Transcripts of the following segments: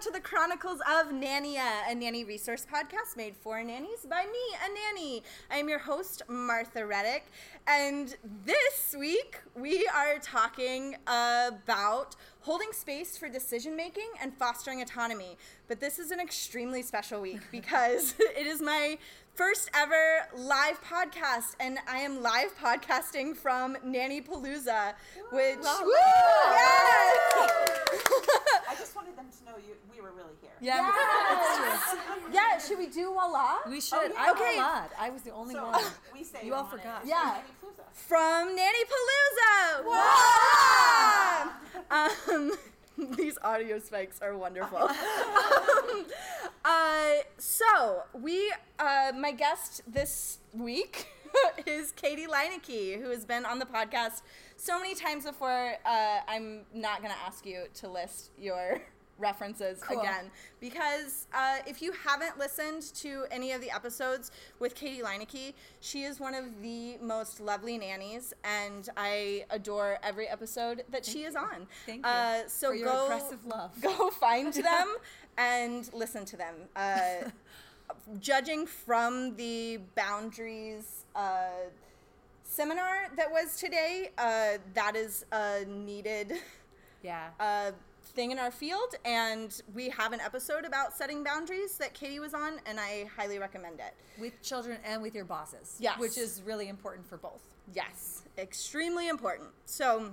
Welcome to the Chronicles of Nania, a nanny resource podcast made for nannies by me, a nanny. I am your host, Martha Reddick, and this week we are talking about holding space for decision making and fostering autonomy. But this is an extremely special week because it is my first ever live podcast, and I am live podcasting from Nanny Palooza, which Woo! Yes! I just wanted them to know you, we were really here. Yeah, Yes. yeah, should we do voila? we should. yeah. I Okay. lied. I was the only So one. we say You all on it. forgot. Yeah. Nanny Palooza. From Nanny Palooza! Um, these audio spikes are wonderful. um, uh, so, we, uh, my guest this week is Katie Leineke, who has been on the podcast so many times before. Uh, I'm not going to ask you to list your references Cool. again because uh, if you haven't listened to any of the episodes with Katie Leineke, she is one of the most lovely nannies, and I adore every episode that she is on. Thank you Uh, so for go go find them and listen to them. Uh, judging from the boundaries. Uh, Seminar that was today. Uh, that is a needed Yeah. Thing in our field, and we have an episode about setting boundaries that Katie was on, and I highly recommend it. with children and with your bosses. Yes. Which is really important for both. Yes, extremely important. So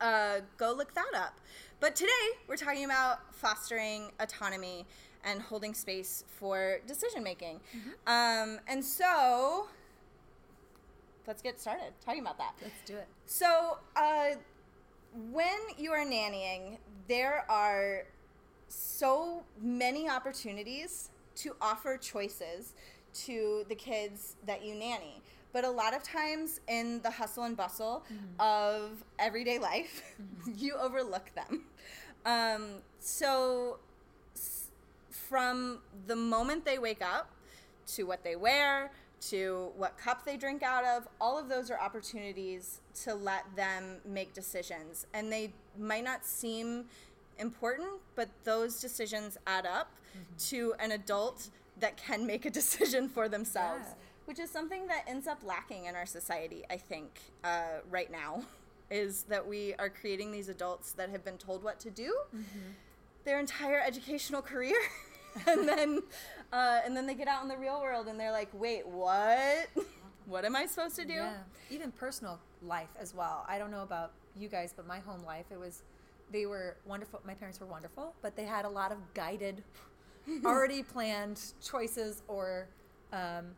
uh, go look that up. But today we're talking about fostering autonomy and holding space for decision making. Um, and so let's get started talking about that. Let's do it. So, uh, when you are nannying, there are so many opportunities to offer choices to the kids that you nanny. But a lot of times in the hustle and bustle of everyday life, you overlook them. Um, so, s- from the moment they wake up to what they wear to what cup they drink out of all of those are opportunities to let them make decisions. And they might not seem important but those decisions add up to an adult that can make a decision for themselves Yeah. which is something that ends up lacking in our society i think uh, right now is that we are creating these adults that have been told what to do their entire educational career. And then uh, and then they get out in the real world and they're like wait what what am i supposed to do Yeah. Even personal life as well. I don't know about you guys, but my home life, it was, they were wonderful. My parents were wonderful, but they had a lot of guided, already planned choices or um,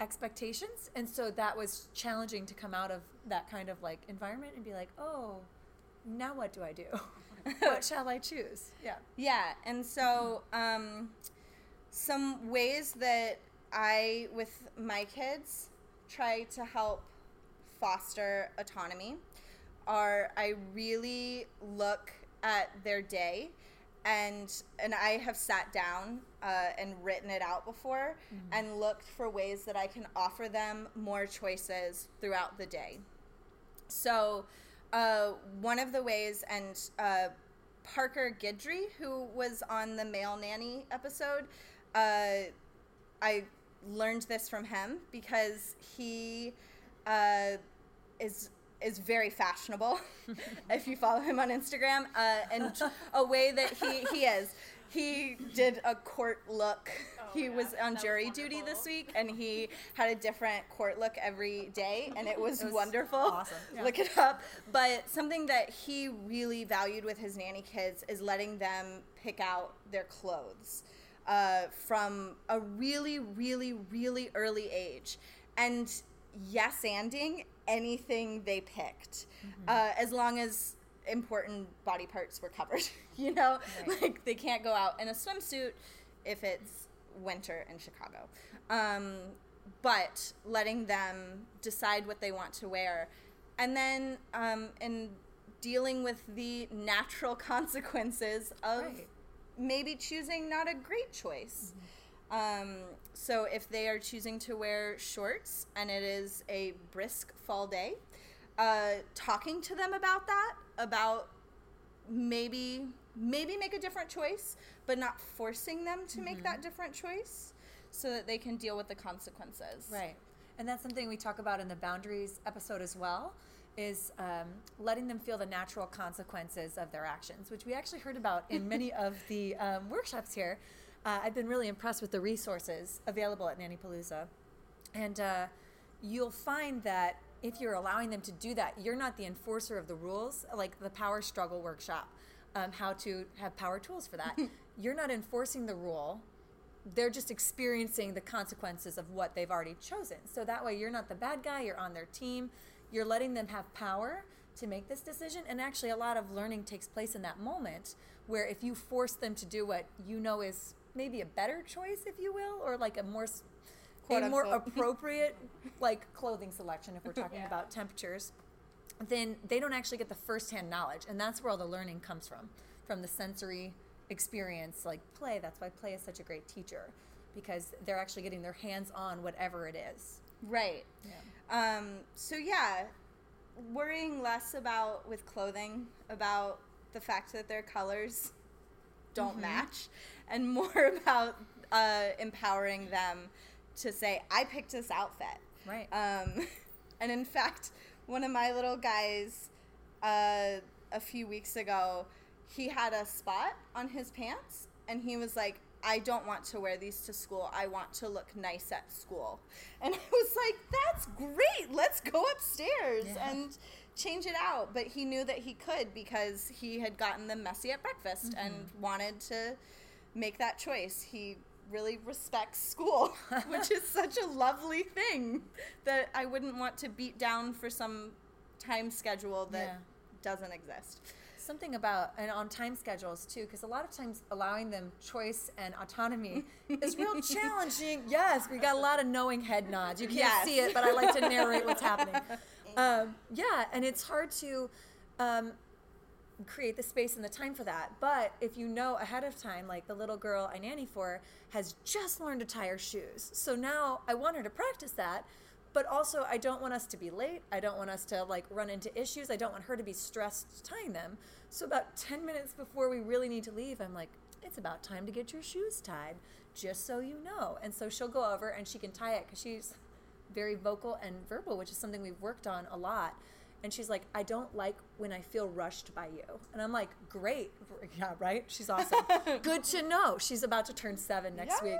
expectations. And so that was challenging to come out of that kind of like environment and be like, oh, now what do I do? what shall I choose? Yeah. yeah and so um, some ways that i with my kids try to help foster autonomy are I really look at their day and and I have sat down uh, and written it out before and looked for ways that I can offer them more choices throughout the day. So uh, one of the ways, and uh, Parker Gidry, who was on the male nanny episode. Uh, I learned this from him because he uh, is is very fashionable. if you follow him on Instagram, uh, and a way that he he is. He did a court look. he yeah, was on that was jury duty this week, and he had a different court look every day, and it was, It was wonderful. awesome, yeah. Look it up. But something that he really valued with his nanny kids is letting them pick out their clothes uh, from a really, really, really early age, and yes, anding anything they picked, uh, as long as important body parts were covered. you know, Right. like they can't go out in a swimsuit if it's winter in Chicago. Um, but letting them decide what they want to wear, and then um, in dealing with the natural consequences of Right. Maybe choosing not a great choice. Mm-hmm. Um, so if they are choosing to wear shorts and it is a brisk fall day, uh, talking to them about that, about maybe maybe make a different choice, but not forcing them to make Mm-hmm. that different choice, so that they can deal with the consequences. Right. And that's something we talk about in the boundaries episode as well is um, letting them feel the natural consequences of their actions, which we actually heard about in many of the um, workshops here. Uh, I've been really impressed with the resources available at Nanny Palooza. And uh, you'll find that if you're allowing them to do that, you're not the enforcer of the rules, like the power struggle workshop, um, how to have power tools for that. you're not enforcing the rule, they're just experiencing the consequences of what they've already chosen. So that way, you're not the bad guy, you're on their team, you're letting them have power to make this decision. And actually, a lot of learning takes place in that moment where if you force them to do what you know is maybe a better choice, if you will, or like a more Quote, a more appropriate like clothing selection if we're talking Yeah. about temperatures then they don't actually get the firsthand knowledge and that's where all the learning comes from from the sensory experience like play that's why play is such a great teacher because they're actually getting their hands on whatever it is Right. Um, so yeah, worrying less about with clothing about the fact that their colors don't Mm-hmm. match, and more about uh, empowering them to say, "I picked this outfit." right Um, and in fact, one of my little guys, uh, a few weeks ago, he had a spot on his pants, and he was like, "I don't want to wear these to school. I want to look nice at school." And I was like, "That's great. Let's go upstairs Yeah. and." change it out but he knew that he could because he had gotten them messy at breakfast mm-hmm. and wanted to make that choice he really respects school which is such a lovely thing that i wouldn't want to beat down for some time schedule that Yeah. doesn't exist something about and on time schedules too because a lot of times allowing them choice and autonomy is real challenging. Yes we got a lot of knowing head nods. You can't Yes. see it but i like to narrate what's happening. Um, yeah and it's hard to um, create the space and the time for that. But if you know ahead of time like the little girl i nanny for has just learned to tie her shoes. So now i want her to practice that but also i don't want us to be late. I don't want us to like run into issues. I don't want her to be stressed tying them so about 10 minutes before we really need to leave i'm like it's about time to get your shoes tied just so you know. And so she'll go over and she can tie it because she's very vocal and verbal which is something we've worked on a lot. And she's like i don't like when i feel rushed by you. And i'm like great. Yeah right? She's awesome. Good to know. She's about to turn seven next week.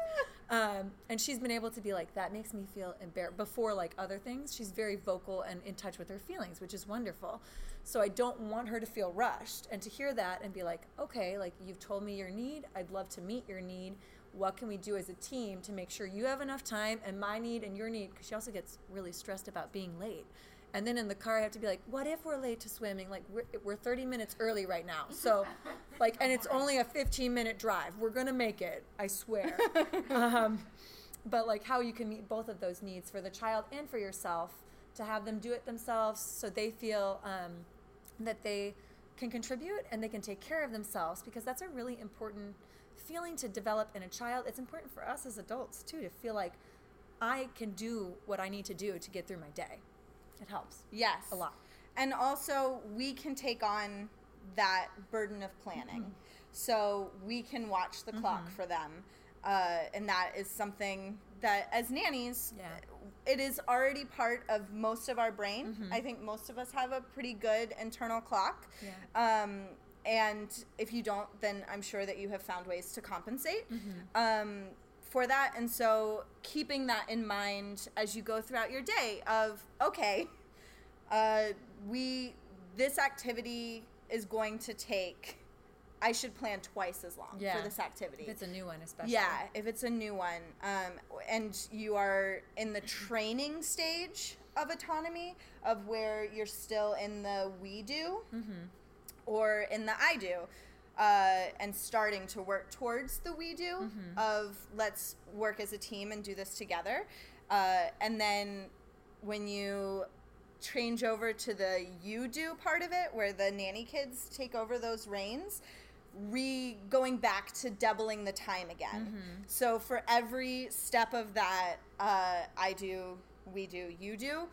Um, and she's been able to be like that makes me feel embarrassed before like other things she's very vocal and in touch with her feelings which is wonderful so i don't want her to feel rushed and to hear that and be like okay like you've told me your need. I'd love to meet your need. What can we do as a team to make sure you have enough time and my need and your need? Because she also gets really stressed about being late. And then in the car i have to be like what if we're late to swimming? Like we're, we're 30 minutes early right now. So like and it's only a 15 minute drive. We're gonna make it i swear. Um, but like how you can meet both of those needs for the child and for yourself to have them do it themselves so they feel um, that they can contribute and they can take care of themselves because that's a really important feeling to develop in a child it's important for us as adults too to feel like i can do what i need to do to get through my day it helps yes a lot and also we can take on that burden of planning. So we can watch the clock for them. Uh, and that is something that, as nannies, Yeah. It is already part of most of our brain. I think most of us have a pretty good internal clock. Yeah. Um, and if you don't, then I'm sure that you have found ways to compensate um, for that. And so keeping that in mind as you go throughout your day of, okay, uh, we, this activity is going to take, I should plan twice as long Yeah. for this activity. If it's a new one, especially. Yeah, if it's a new one, um, and you are in the training stage of autonomy, of where you're still in the we do or in the I do, uh, and starting to work towards the we do of let's work as a team and do this together. Uh, and then when you change over to the you do part of it, where the nanny kids take over those reins, re going back to doubling the time again. Mm-hmm. So for every step of that, uh, I do, we do, you do,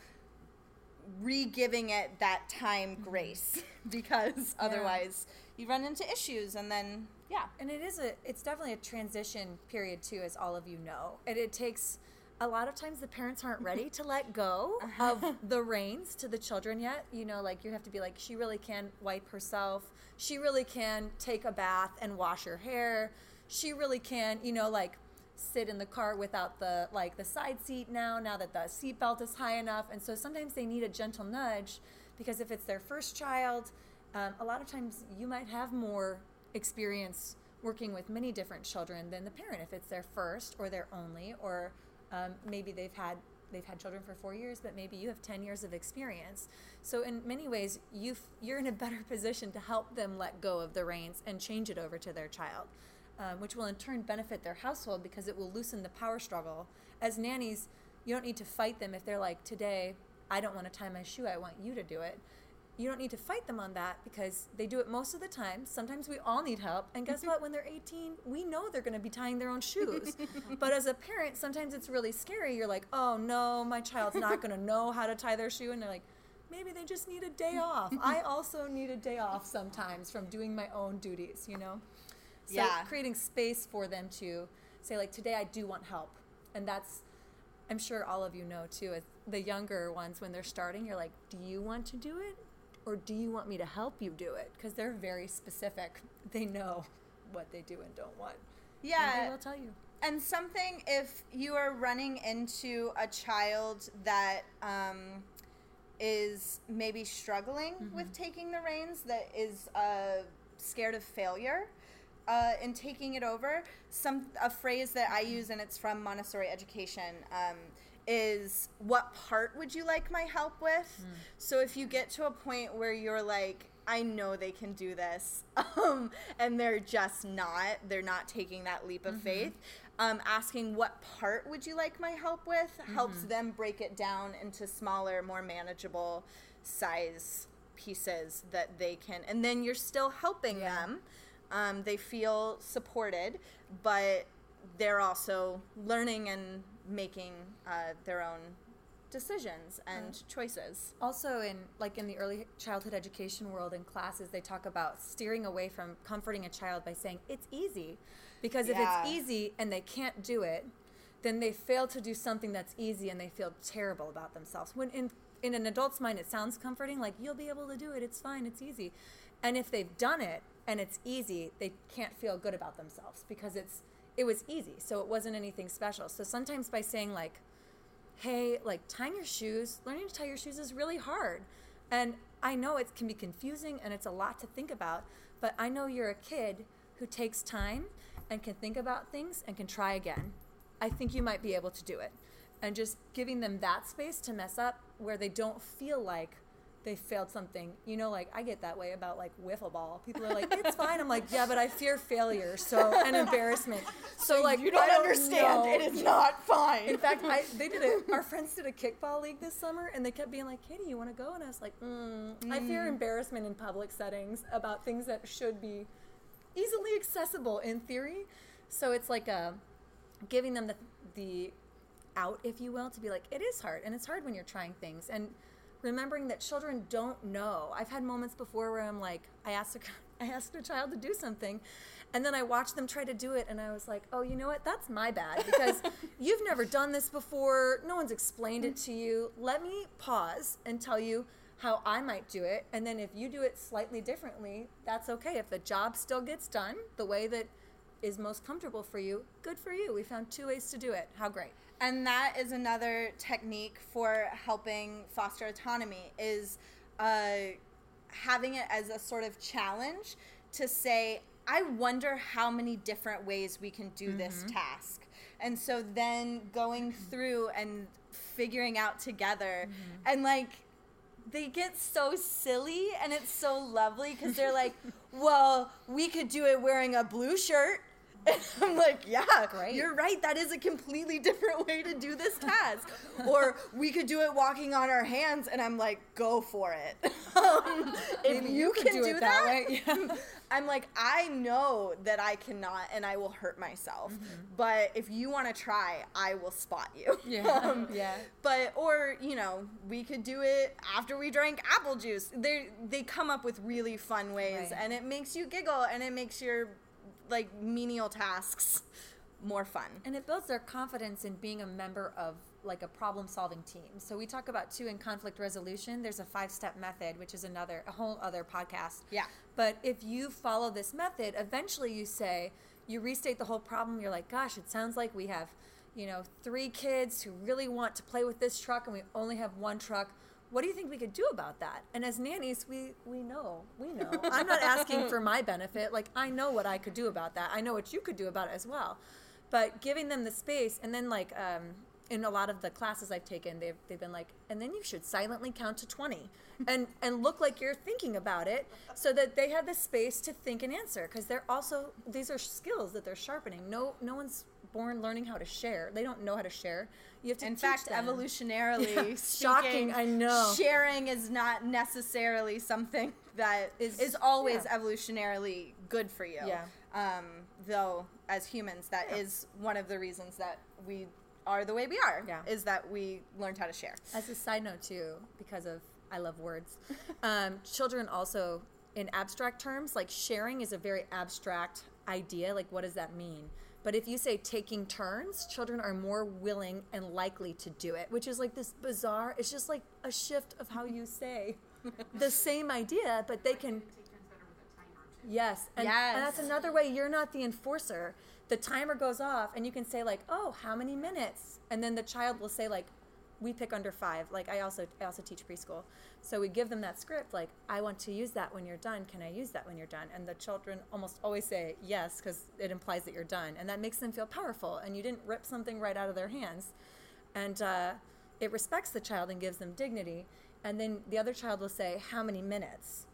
re giving it that time mm-hmm. grace because otherwise you run into issues and then, yeah. And it is a it's definitely a transition period too, as all of you know. And it takes a lot of times the parents aren't ready to let go uh-huh. of the reins to the children yet. You know, like you have to be like, she really can wipe herself. She really can take a bath and wash her hair. She really can, you know, like sit in the car without the like the side seat now, now that the seatbelt is high enough. And so sometimes they need a gentle nudge because if it's their first child, um, a lot of times you might have more experience working with many different children than the parent if it's their first or their only or um, maybe they've had they've had children for four years but maybe you have 10 years of experience. So in many ways you you're in a better position to help them let go of the reins and change it over to their child um, which will in turn benefit their household because it will loosen the power struggle. As nannies you don't need to fight them if they're like today i don't want to tie my shoe i want you to do it you don't need to fight them on that because they do it most of the time. Sometimes we all need help. And guess what? When they're 18, we know they're going to be tying their own shoes. but as a parent, sometimes it's really scary. You're like, oh no, my child's not going to know how to tie their shoe. And they're like, maybe they just need a day off. I also need a day off sometimes from doing my own duties, you know? So Yeah. creating space for them to say, like, today I do want help. And that's, I'm sure all of you know too, as the younger ones, when they're starting, you're like, do you want to do it? Or do you want me to help you do it? Because they're very specific. They know what they do and don't want. Yeah. And they will tell you. And something if you are running into a child that um, is maybe struggling with taking the reins, that is uh, scared of failure uh, in taking it over, some a phrase that I use and it's from Montessori education. Um, is what part would you like my help with? So if you get to a point where you're like, I know they can do this, um, and they're just not, they're not taking that leap of faith. Um, asking what part would you like my help with helps them break it down into smaller, more manageable size pieces that they can, and then you're still helping them. Um, they feel supported, but they're also learning and making uh, their own decisions and choices. Also, in like in the early childhood education world in classes, they talk about steering away from comforting a child by saying it's easy, because if Yeah. it's easy and they can't do it, then they fail to do something that's easy and they feel terrible about themselves. When in in an adult's mind, it sounds comforting, like you'll be able to do it. It's fine. It's easy. And if they've done it and it's easy, they can't feel good about themselves because it's it was easy, so it wasn't anything special. So sometimes by saying like hey, like tying your shoes, learning to tie your shoes is really hard. And I know it can be confusing and it's a lot to think about, but I know you're a kid who takes time and can think about things and can try again. I think you might be able to do it. And just giving them that space to mess up where they don't feel like they failed something. You know, like I get that way about like wiffle ball. People are like, it's fine. I'm like, yeah, but I fear failure. So, and embarrassment. So, like, you don't, I understand. know. It is not fine. In fact, I they did it. Our friends did a kickball league this summer, and they kept being like, "Katie, you want to go?" And I was like, mm, "I fear embarrassment in public settings about things that should be easily accessible in theory." So it's like a giving them the the out, if you will, to be like, "It is hard, and it's hard when you're trying things." And remembering that children don't know. I've had moments before where I'm like, I asked a, I asked a child to do something, and then I watched them try to do it, and I was like, oh, you know what? That's my bad because you've never done this before. No one's explained it to you. Let me pause and tell you how I might do it, and then if you do it slightly differently, that's okay. If the job still gets done the way that is most comfortable for you, good for you. We found two ways to do it. How great. And that is another technique for helping foster autonomy is uh, having it as a sort of challenge to say i wonder how many different ways we can do this mm-hmm. task. And so then going mm-hmm. through and figuring out together mm-hmm. and like they get so silly and it's so lovely because they're like, well, we could do it wearing a blue shirt. And I'm like, yeah, Great. you're right. That is a completely different way to do this task. or we could do it walking on our hands. And I'm like, go for it. Um, if Maybe you, can do do, it that, that way, yeah. I'm like, I know that I cannot and I will hurt myself. But if you want to try, I will spot you. Mm-hmm. Yeah. Yeah. But or you know, we could do it after we drank apple juice. They they come up with really fun ways, Right. and it makes you giggle, and it makes your like menial tasks more fun. And it builds their confidence in being a member of like a problem solving team. So we talk about too in conflict resolution, there's a five step method, which is another, a whole other podcast. Yeah. But if you follow this method, eventually you say, you restate the whole problem. You're like, gosh, it sounds like we have, you know, three kids who really want to play with this truck and we only have one truck. What do you think we could do about that? And as nannies, we we know, we know. I'm not asking for my benefit. Like I know what I could do about that. I know what you could do about it as well. But giving them the space, and then like um, in a lot of the classes I've taken, they've they've been like, and then you should silently count to twenty, and and look like you're thinking about it, so that they have the space to think and answer. Because they're also these are skills that they're sharpening. No no one's born learning how to share. They don't know how to share. You have to In teach fact, them. evolutionarily Yeah, speaking, shocking, I know. Sharing is not necessarily something that is Is- always yeah. evolutionarily good for you. Yeah. Um, though, as humans, that is one of the reasons that we are the way we are. Yeah. Is that we learned how to share. As a side note, too, because of I love words, um, children also, in abstract terms, like sharing is a very abstract idea. Like, what does that mean? But if you say taking turns, children are more willing and likely to do it, which is like this bizarre, it's just like a shift of how you say the same idea, but they can. Yes. And, and that's another way you're not the enforcer. The timer goes off and you can say like, "Oh, how many minutes?" And then the child will say like, "We pick under 5." Like I also I also teach preschool. So we give them that script like, "I want to use that when you're done. Can I use that when you're done?" And the children almost always say yes cuz it implies that you're done. And that makes them feel powerful and you didn't rip something right out of their hands. And uh, it respects the child and gives them dignity. And then the other child will say, "How many minutes?"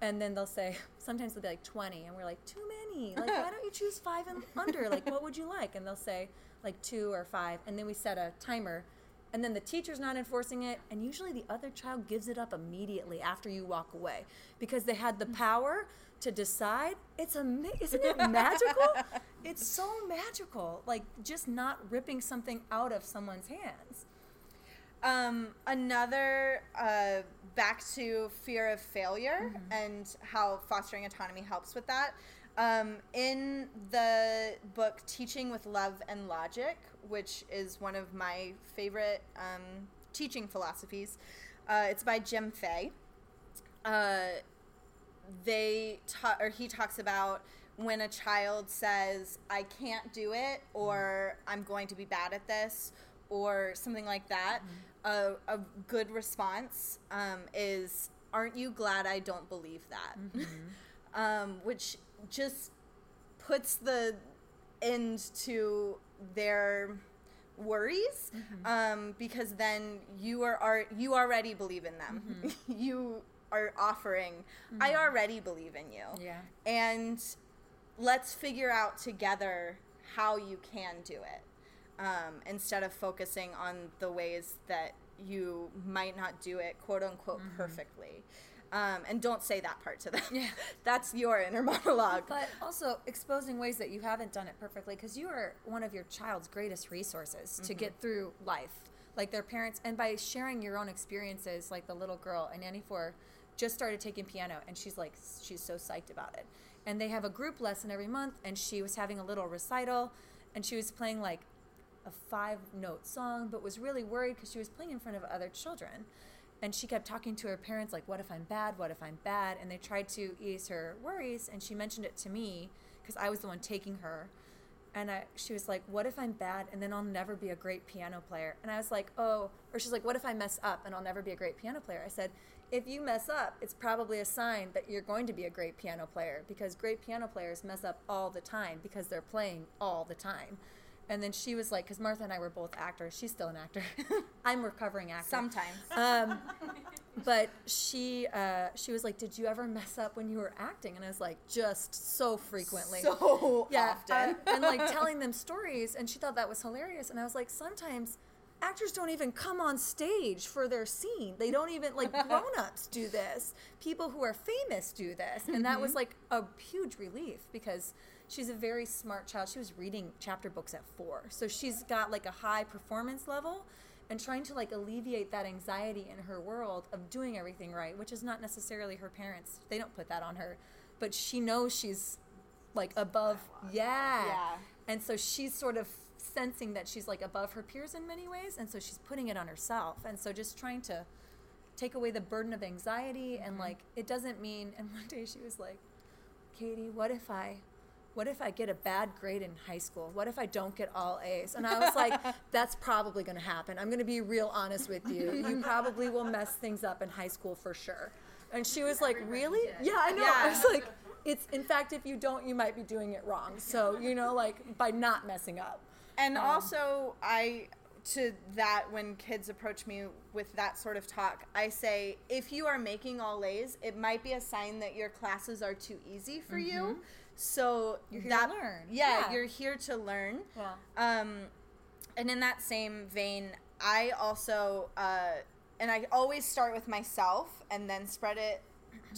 And then they'll say, sometimes they'll be like 20. And we're like, too many. Like, why don't you choose five and under? Like, what would you like? And they'll say, like, two or five. And then we set a timer. And then the teacher's not enforcing it. And usually the other child gives it up immediately after you walk away because they had the power to decide. It's ama- Isn't it magical? it's so magical. Like, just not ripping something out of someone's hands. Um, another uh, back to fear of failure and how fostering autonomy helps with that. Um, in the book Teaching with Love and Logic, which is one of my favorite um, teaching philosophies, uh, it's by Jim Fay. Uh, they ta- or he talks about when a child says i can't do it or i'm going to be bad at this or something like that. A, a good response um, is aren't you glad i don't believe that? Um, which just puts the end to their worries um, because then you are, are you already believe in them. You are offering i already believe in you. Yeah. and let's figure out together how you can do it um, instead of focusing on the ways that you might not do it quote unquote perfectly um, and don't say that part to them yeah that's your inner monologue But also exposing ways that you haven't done it perfectly because you are one of your child's greatest resources to get through life. like their parents, and by sharing your own experiences, like the little girl I nanny for just started taking piano, and she's like, she's so psyched about it. And they have a group lesson every month, and she was having a little recital, and she was playing like a five note song, but was really worried because she was playing in front of other children. And she kept talking to her parents, like, What if I'm bad? What if I'm bad? And they tried to ease her worries. And she mentioned it to me because I was the one taking her. And I, she was like, What if I'm bad and then I'll never be a great piano player? And I was like, Oh, or she's like, What if I mess up and I'll never be a great piano player? I said, If you mess up, it's probably a sign that you're going to be a great piano player because great piano players mess up all the time because they're playing all the time. And then she was like, because Martha and I were both actors. She's still an actor. I'm recovering actor. Sometimes. Um, but she uh, she was like, "Did you ever mess up when you were acting?" And I was like, "Just so frequently." so yeah, often. uh, and like telling them stories, and she thought that was hilarious. And I was like, sometimes actors don't even come on stage for their scene. They don't even like grown-ups do this. People who are famous do this, and that was like a huge relief because she's a very smart child. She was reading chapter books at four, so she's got like a high performance level. And trying to like alleviate that anxiety in her world of doing everything right, which is not necessarily her parents. They don't put that on her, but she knows she's like above. Yeah. Yeah. And so she's sort of sensing that she's like above her peers in many ways. And so she's putting it on herself. And so just trying to take away the burden of anxiety. And mm-hmm. like, it doesn't mean, and one day she was like, Katie, what if I. What if I get a bad grade in high school? What if I don't get all A's? And I was like, that's probably going to happen. I'm going to be real honest with you. You probably will mess things up in high school for sure. And she was like, really? Yeah, I know. I was like, it's in fact, if you don't, you might be doing it wrong. So you know, like by not messing up. And um, also, I to that when kids approach me with that sort of talk, I say if you are making all A's, it might be a sign that your classes are too easy for you. Mm-hmm. So. You're here to learn. Yeah, Yeah. you're here to learn. Yeah. Um, and in that same vein, I also uh, and I always start with myself and then spread it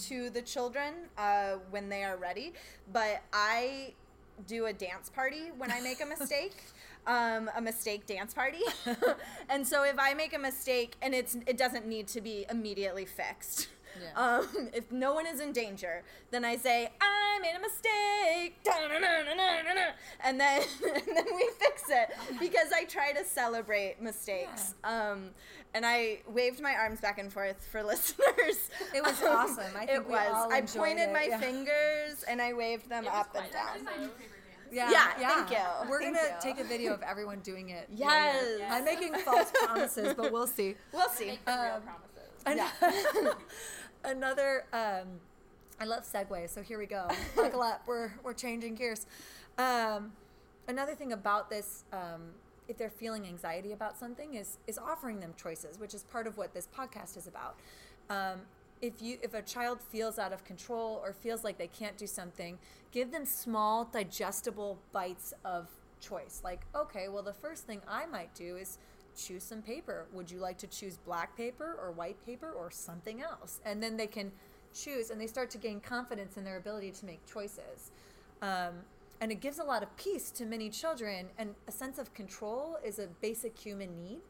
to the children uh, when they are ready. But I do a dance party when I make a mistake. Um, a mistake dance party, and so if I make a mistake and it's it doesn't need to be immediately fixed. Yeah. Um, if no one is in danger, then I say I made a mistake, and then and then we fix it because I try to celebrate mistakes. Um, and I waved my arms back and forth for listeners. It was awesome. I think it we was. all I pointed it, my yeah. fingers and I waved them up and down. Yeah, Yeah, thank you. We're Thank gonna you. take a video of everyone doing it. Yes. later. I'm making false promises, but we'll see. We'll see. Um, an- Yeah. Another um, I love segues, so here we go. Buckle up. We're we're changing gears. Um, another thing about this, um, if they're feeling anxiety about something, is is offering them choices, which is part of what this podcast is about. Um, if you if a child feels out of control or feels like they can't do something, give them small digestible bites of choice. Like, okay, well the first thing I might do is choose some paper. Would you like to choose black paper or white paper or something else? And then they can choose and they start to gain confidence in their ability to make choices. Um, and it gives a lot of peace to many children, and a sense of control is a basic human need.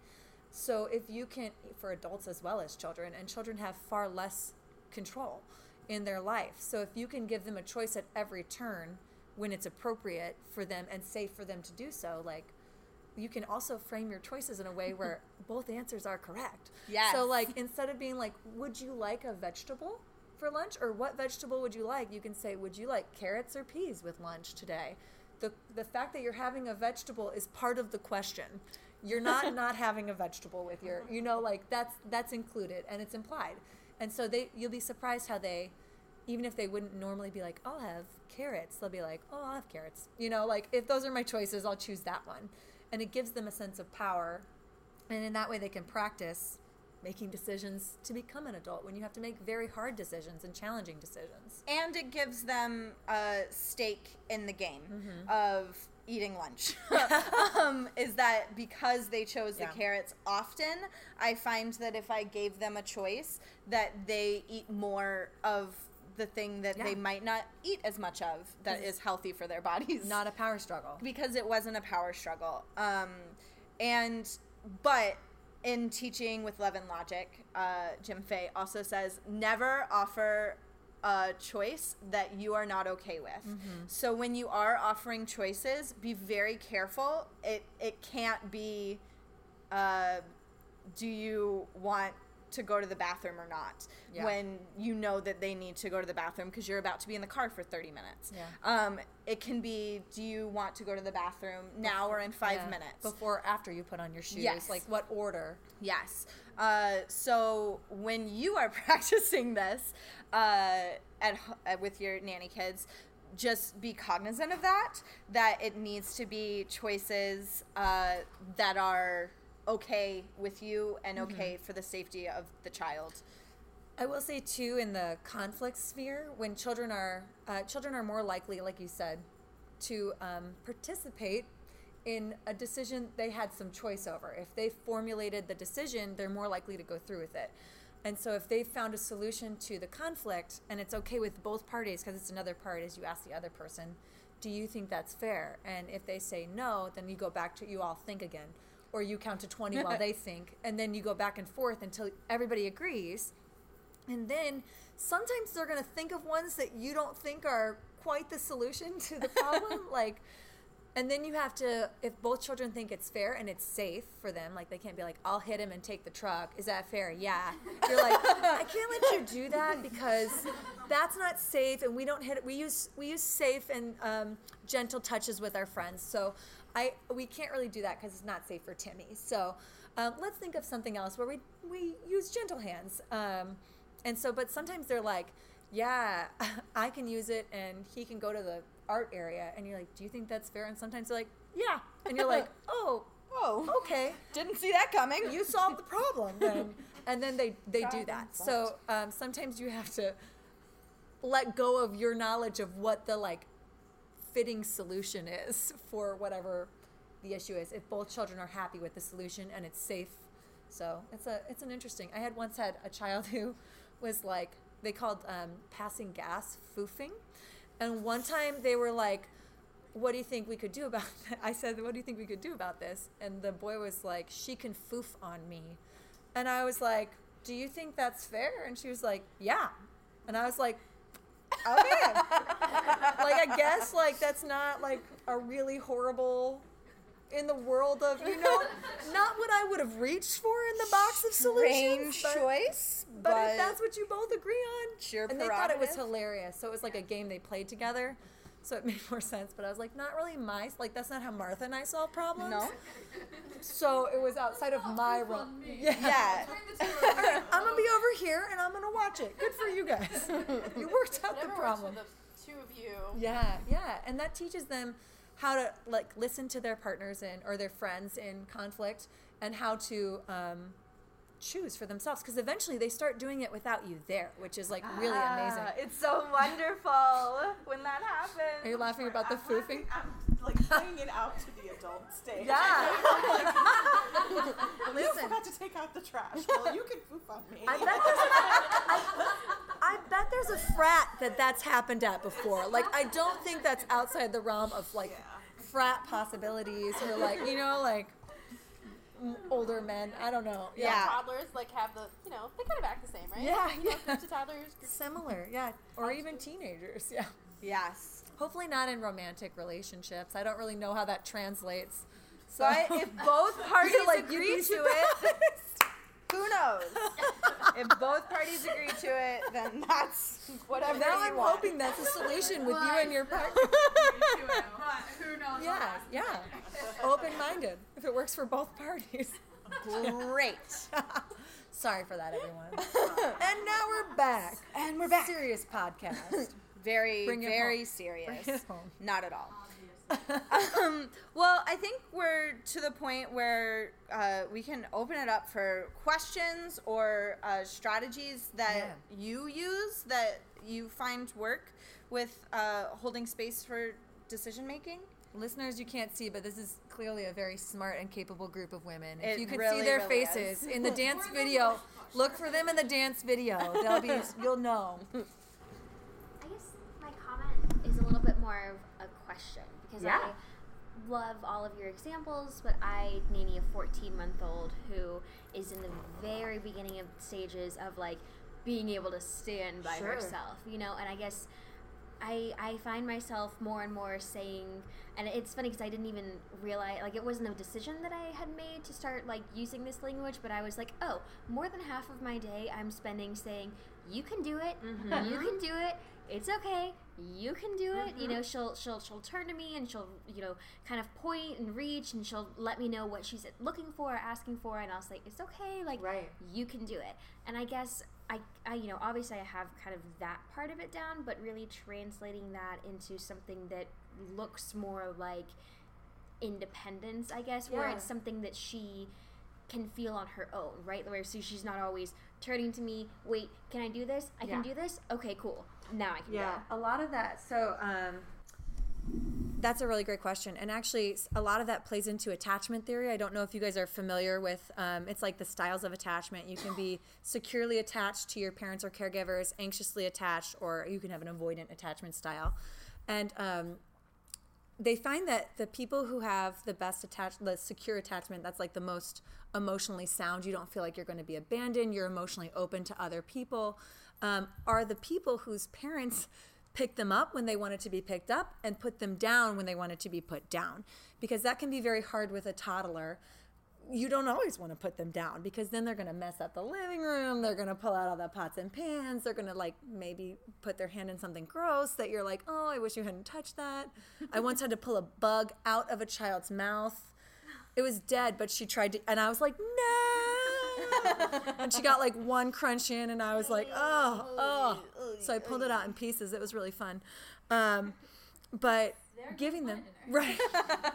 So if you can, for adults as well as children, and children have far less control in their life. So if you can give them a choice at every turn when it's appropriate for them and safe for them to do so, like you can also frame your choices in a way where both answers are correct. Yeah. So like instead of being like, would you like a vegetable for lunch or what vegetable would you like? You can say, would you like carrots or peas with lunch today? The the fact that you're having a vegetable is part of the question. You're not not having a vegetable with your, you know, like that's that's included and it's implied. And so they you'll be surprised how they even if they wouldn't normally be like, I'll have carrots, they'll be like, oh, I'll have carrots. You know, like if those are my choices, I'll choose that one. And it gives them a sense of power. And in that way, they can practice making decisions to become an adult when you have to make very hard decisions and challenging decisions. and it gives them a stake in the game Mm-hmm. of eating lunch. um, is that because they chose Yeah. the carrots often, I find that if I gave them a choice, that they eat more of the thing that they might not eat as much of that is healthy for their bodies Not a power struggle. because it wasn't a power struggle. Um, and but in teaching with Love and Logic, uh, Jim Fay also says never offer a choice that you are not okay with. So when you are offering choices, be very careful. It it can't be uh, do you want to go to the bathroom or not Yeah. when you know that they need to go to the bathroom because you're about to be in the car for 30 minutes Yeah. um, it can be do you want to go to the bathroom now or in five Yeah. minutes before or after you put on your shoes. Yes. Like what order? Yes. Uh, so when you are practicing this uh, at, uh, with your nanny kids, just be cognizant of that. That it needs to be choices uh, that are okay with you and okay for the safety of the child. I will say too, in the conflict sphere, when children are uh, children are more likely, like you said, to um, participate in a decision they had some choice over. If they formulated the decision, they're more likely to go through with it. And so, if they found a solution to the conflict and it's okay with both parties, because it's another part, as you ask the other person, do you think that's fair? And if they say no, then you go back to you all think again, or you count to 20 while they think, and then you go back and forth until everybody agrees. And then sometimes they're going to think of ones that you don't think are quite the solution to the problem. like, and then you have to, if both children think it's fair and it's safe for them, like they can't be like, I'll hit him and take the truck. Is that fair? Yeah. You're like, I can't let you do that because that's not safe, and we don't hit it. We use we use safe and um, gentle touches with our friends. So I we can't really do that because it's not safe for Timmy. So um, let's think of something else where we we use gentle hands. Um, and so, but sometimes they're like, yeah, I can use it, and he can go to the art area. And you're like, do you think that's fair? And sometimes they're like, yeah. And you're like, oh, Oh, okay. didn't see that coming. You solved the problem then. And then they, they do that. So um, sometimes you have to let go of your knowledge of what the like fitting solution is for whatever the issue is. If both children are happy with the solution and it's safe. So it's a it's an interesting. I had once had a child who was like they called um, passing gas foofing, and one time they were like, "What do you think we could do about?" That? I said, "What do you think we could do about this?" And the boy was like, "She can foof on me," and I was like, "Do you think that's fair?" And she was like, "Yeah," and I was like, "Okay." like I guess like that's not like a really horrible in the world of you know not what I would have reached for in the box of solutions. Strange but- choice, but, but, if that's what you both agree on, sure. and they thought it was hilarious. So it was like a game they played together. So it made more sense. But I was like, not really my like that's not how Martha and I solve problems. no. So it was outside of my realm. Yeah. Yeah. I'm gonna be over here and I'm gonna watch it. Good for you guys. you worked out the problem. for the two of you. Yeah, yeah, and that teaches them how to like listen to their partners and or their friends in conflict, and how to um, choose for themselves. Because eventually they start doing it without you there, which is like really amazing. Ah, It's so wonderful when that happens. Are you laughing about the I'm laughing- foofing? I'm like playing it out to the adult stage. Yeah. You Listen. forgot to take out the trash. Well, you can poof on me. I bet there's a, I, I bet there's a frat that that's happened at before. Like I don't think that's outside the realm of like frat possibilities or like you know like older men. I don't know. Yeah. Toddlers like have the you know they kind of act the same, right? Yeah, You know, yeah. groups of toddlers. Similar, yeah, or even teenagers. Yeah. Yes. Hopefully not in romantic relationships. I don't really know how that translates. So But if both parties like, agree to it, who knows? if both parties agree to it, then that's whatever now you I'm want. hoping that's a solution with you and your partner. Who knows? Yeah, yeah. Open minded. If it works for both parties. Great. Sorry for that, everyone. and now we're back. And we're back. Serious podcast. Very, Bring it very home. serious. Bring it home. Not at all. Um, well, I think we're to the point where uh, we can open it up for questions or uh, strategies that Yeah. you use that you find work with uh, holding space for decision making. Listeners, you can't see, but this is clearly a very smart and capable group of women. If It you could really, see their really faces is. in the dance video, look for them in the dance video. They'll be, you'll know. I guess my comment is a little bit more of a question because Yeah. I love all of your examples, but I nanny a 14 month old who is in the very beginning of stages of like being able to stand by Sure. herself, you know, and I guess. I, I find myself more and more saying, and it's funny because I didn't even realize, like, it wasn't a decision that I had made to start, like, using this language, but I was like, oh, more than half of my day I'm spending saying, you can do it, mm-hmm. you can do it, it's okay, you can do it. You mm-hmm. know, she'll, she'll, she'll turn to me and she'll, you know, kind of point and reach and she'll let me know what she's looking for, asking for, and I'll say, it's okay, like, Right. you can do it. And I guess I, I, you know, obviously I have kind of that part of it down, but really translating that into something that looks more like independence, I guess, where it's something that she can feel on her own, right? Where so she's not always turning to me, wait, can I do this? I can do this? Okay, cool. Now I can Yeah, a lot of that. So, um, that's a really great question. And actually, a lot of that plays into attachment theory. I don't know if you guys are familiar with um, it's like the styles of attachment. You can be securely attached to your parents or caregivers, anxiously attached, or you can have an avoidant attachment style. And um, they find that the people who have the best attached, the secure attachment, that's like the most emotionally sound. You don't feel like you're going to be abandoned. You're emotionally open to other people. Um, are the people whose parents pick them up when they wanted to be picked up and put them down when they wanted to be put down, because that can be very hard with a toddler. You don't always want to put them down because then they're going to mess up the living room. They're going to pull out all the pots and pans. They're going to like maybe put their hand in something gross that you're like, oh, I wish you hadn't touched that. I once had to pull a bug out of a child's mouth. It was dead, but she tried to, and I was like, no. and she got like one crunch in, and I was like, oh, oh. So I pulled it out in pieces. It was really fun. Um, but giving them right.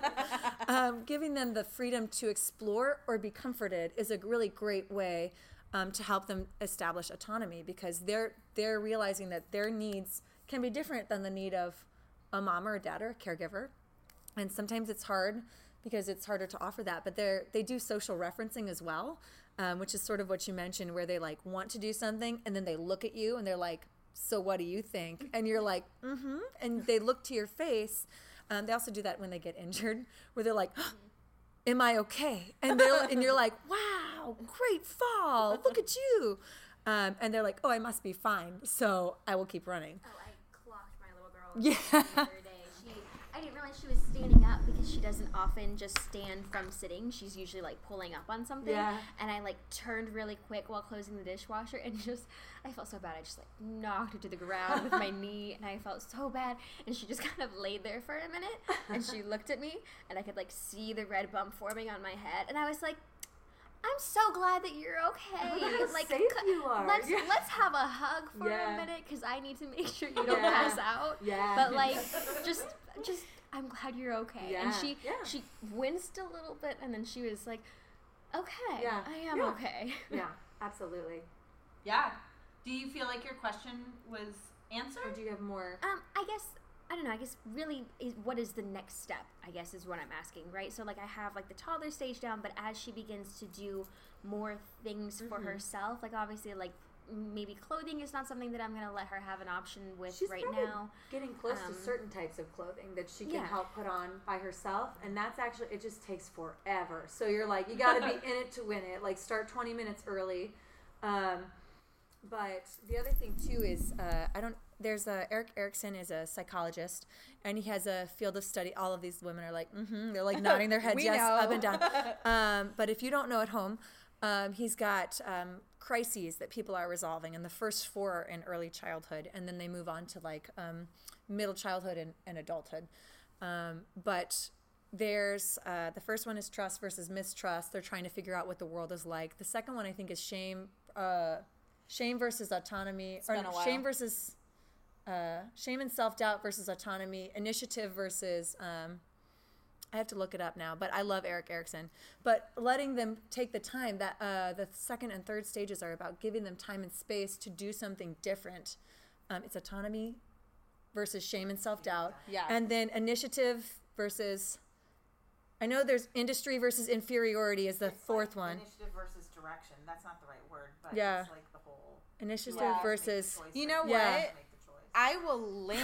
um, giving them the freedom to explore or be comforted is a really great way um, to help them establish autonomy because they're they're realizing that their needs can be different than the need of a mom or a dad or a caregiver. And sometimes it's hard because it's harder to offer that but they're they do social referencing as well um, which is sort of what you mentioned where they like want to do something and then they look at you and they're like so what do you think? And you're like mm-hmm. And they look to your face. Um, they also do that when they get injured where they're like am i okay? And they're and you're like wow great fall. Look at you. Um, and they're like oh i must be fine. So i will keep running. Oh, I clocked my little girl. Yeah. the other day. She, I didn't realize she was standing up because she doesn't often just stand from sitting. She's usually like pulling up on something. Yeah. And I like turned really quick while closing the dishwasher and just, I felt so bad. I just like knocked her to the ground with my knee and I felt so bad. And she just kind of laid there for a minute and she looked at me and I could like see the red bump forming on my head. And I was like, I'm so glad that you're okay. how like, safe c- you are. Let's Yeah. let's have a hug for Yeah. a minute because I need to make sure you don't Yeah. pass out. Yeah. But like, just just I'm glad you're okay. Yeah. And she Yeah. she winced a little bit, and then she was like, "Okay, Yeah. I am Yeah. okay." yeah absolutely Yeah. Do you feel like your question was answered? or do you have more Um, I guess I don't know. I guess really, is, what is the next step? I guess is what I'm asking, right? So like, I have like the toddler stage down, but as she begins to do more things for Mm-hmm. herself, like obviously, like maybe clothing is not something that I'm gonna let her have an option with She's right now. getting close Um, to certain types of clothing that she can yeah. help put on by herself and that's actually it just takes forever so you're like you got to be in it to win it like start 20 minutes early um, but the other thing too is uh, i don't there's a Erik Erikson is a psychologist and he has a field of study all of these women are like mm-hmm they're like nodding their heads yes know. up and down um, but if you don't know at home um, he's got um, crises that people are resolving, and the first four are in early childhood, and then they move on to like um, middle childhood and, and adulthood. Um, but there's uh, the first one is trust versus mistrust. They're trying to figure out what the world is like. The second one, I think, is shame, uh, shame versus autonomy, or been a while. shame versus uh, shame and self doubt versus autonomy, initiative versus. Um, I have to look it up now, but I love Erik Erikson. But letting them take the time that uh, the second and third stages are about giving them time and space to do something different. Um, it's autonomy versus shame and self doubt. Yeah. And then initiative versus. I know there's industry versus inferiority is the It's fourth like one. Initiative versus direction. That's not the right word, but Yeah. it's like the whole. Initiative Yeah. versus. You know what? Make the choice. I will link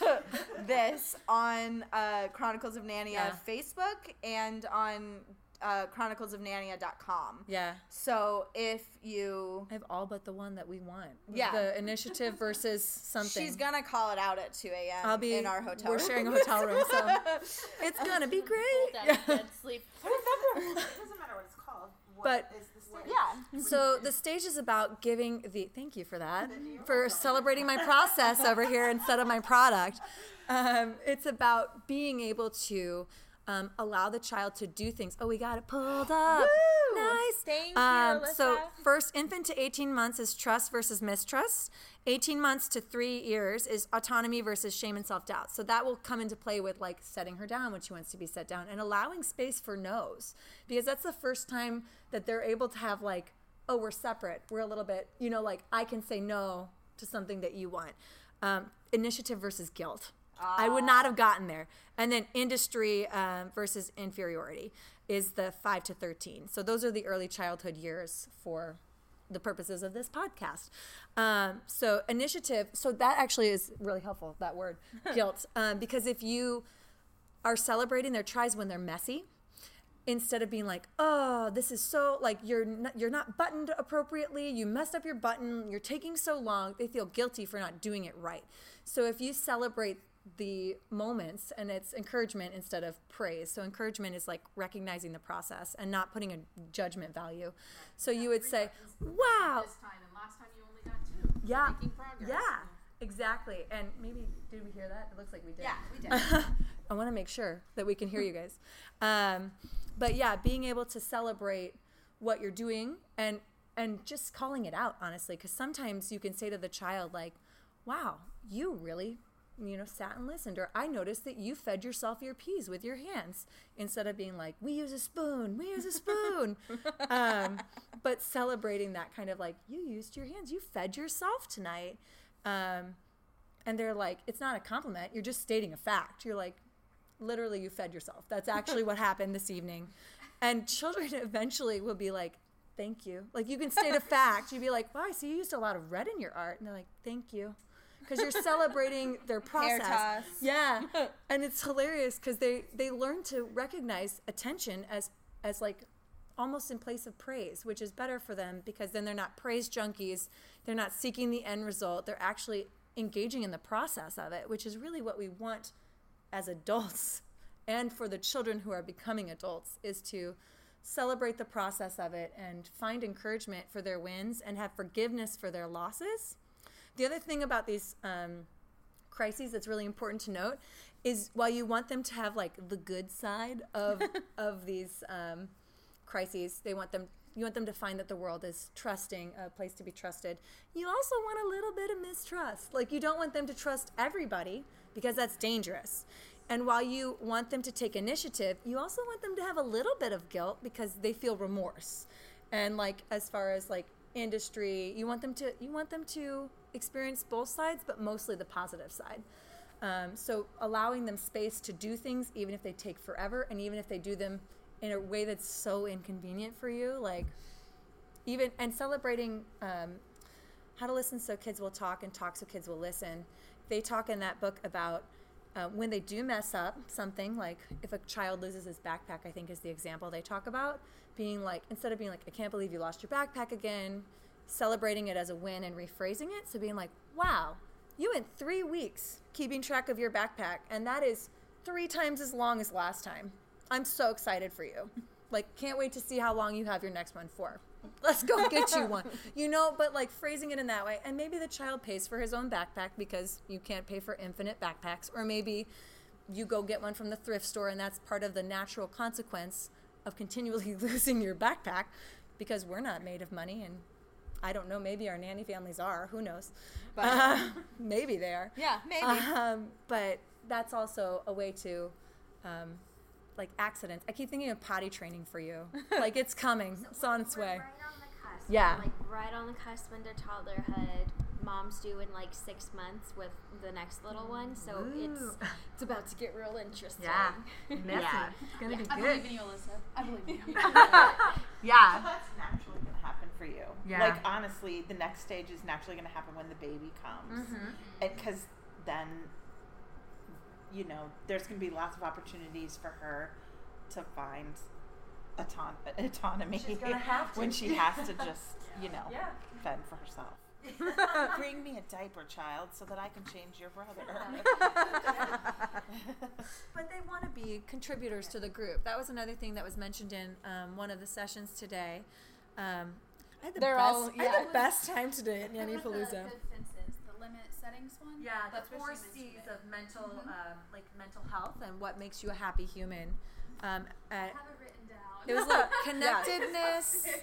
this on uh, Chronicles of Narnia Yeah. Facebook and on uh, chroniclesofnarnia.com. Yeah. So if you, I have all but the one that we want. Yeah. The initiative versus something. she's gonna call it out at 2 a.m. I'll be in our hotel. We're room. sharing a hotel room, so it's gonna be Down great. in dead sleep. But it doesn't matter what it's called. What But- is the stage? Yeah. So the stage is about giving the. Thank you for that. For celebrating my process over here instead of my product. Um, it's about being able to um, allow the child to do things. Oh, we got it pulled up. Woo! Nice. Thank you, Um, so first infant to 18 months is trust versus mistrust. 18 months to three years is autonomy versus shame and self doubt. So that will come into play with like setting her down when she wants to be set down and allowing space for no's because that's the first time that they're able to have like, oh, we're separate. We're a little bit, you know, like I can say no to something that you want. Um, initiative versus guilt. I would not have gotten there. And then industry um, versus inferiority is the 5 to 13. So those are the early childhood years for the purposes of this podcast. Um, so initiative, so that actually is really helpful, that word, guilt. Um, because if you are celebrating their tries when they're messy, instead of being like, "Oh, this is so like you're not, you're not buttoned appropriately. You messed up your button. You're taking so long." They feel guilty for not doing it right. So if you celebrate the moments and it's encouragement instead of praise. So encouragement is like recognizing the process and not putting a judgment value. So you would say, "Wow, This time and last time you only got two. yeah, Making progress. yeah, exactly." And maybe did we hear that? It looks like we did. Yeah, we did. I want to make sure that we can hear you guys. Um, but yeah, being able to celebrate what you're doing and and just calling it out honestly, because sometimes you can say to the child like, "Wow, you really." You know, sat and listened, or I noticed that you fed yourself your peas with your hands instead of being like, "We use a spoon, we use a spoon," um, but celebrating that kind of like, "You used your hands, you fed yourself tonight," um, and they're like, "It's not a compliment. You're just stating a fact." You're like, literally you fed yourself. That's actually what happened this evening. And children eventually will be like, thank you. Like you can state a fact. You'd be like, wow, I see you used a lot of red in your art. And they're like, thank you. Because you're celebrating their process. Yeah. And it's hilarious because they, they learn to recognize attention as, as like almost in place of praise, which is better for them because then they're not praise junkies. They're not seeking the end result. They're actually engaging in the process of it, which is really what we want as adults and for the children who are becoming adults is to celebrate the process of it and find encouragement for their wins and have forgiveness for their losses. The other thing about these um, crises that's really important to note is while you want them to have like the good side of of these um, crises, they want them you want them to find that the world is trusting, a place to be trusted. You also want a little bit of mistrust. Like you don't want them to trust everybody because that's dangerous. And while you want them to take initiative, you also want them to have a little bit of guilt because they feel remorse. And like as far as like industry, you want them to you want them to experience both sides, but mostly the positive side. Um, so allowing them space to do things, even if they take forever, and even if they do them in a way that's so inconvenient for you, like even and celebrating um, how to listen so kids will talk and talk so kids will listen. They talk in that book about uh, when they do mess up something, like if a child loses his backpack, I think is the example they talk about, being like, instead of being like, I can't believe you lost your backpack again, celebrating it as a win and rephrasing it. So being like, wow, you went three weeks keeping track of your backpack, and that is three times as long as last time. I'm so excited for you. Like, can't wait to see how long you have your next one for. Let's go get you one. You know, but like phrasing it in that way. And maybe the child pays for his own backpack because you can't pay for infinite backpacks. Or maybe you go get one from the thrift store and that's part of the natural consequence of continually losing your backpack because we're not made of money and I don't know, maybe our nanny families are, who knows. But- Uh, maybe they are. Yeah, maybe. Um, but that's also a way to, um, like accidents. I keep thinking of potty training for you. like it's coming. It's on its way. Right on the cusp. Yeah. We're, like right on the cusp into toddlerhood. Mom's due in like six months with the next little one, so it's Ooh. it's about to get real interesting. Messy. Yeah. It's gonna be I good. believe in you, Alyssa. I believe in you. yeah. That's naturally going to happen for you. Yeah. Like honestly, the next stage is naturally going to happen when the baby comes, Mm-hmm. because then, you know, there's going to be lots of opportunities for her to find auton- autonomy She's gonna have to. when she has to just, you know, Yeah. fend for herself. Bring me a diaper, child, so that I can change your brother. But they want to be contributors to the group. That was another thing that was mentioned in um, one of the sessions today. Um, I had the They're best, all- I had the best time today at Nanny Palooza. the fences, the limit settings one. Yeah, that's the where four she C's it. of mental, um, like mental health and what makes you a happy human. Um, I at, have it written down. it was like connectedness,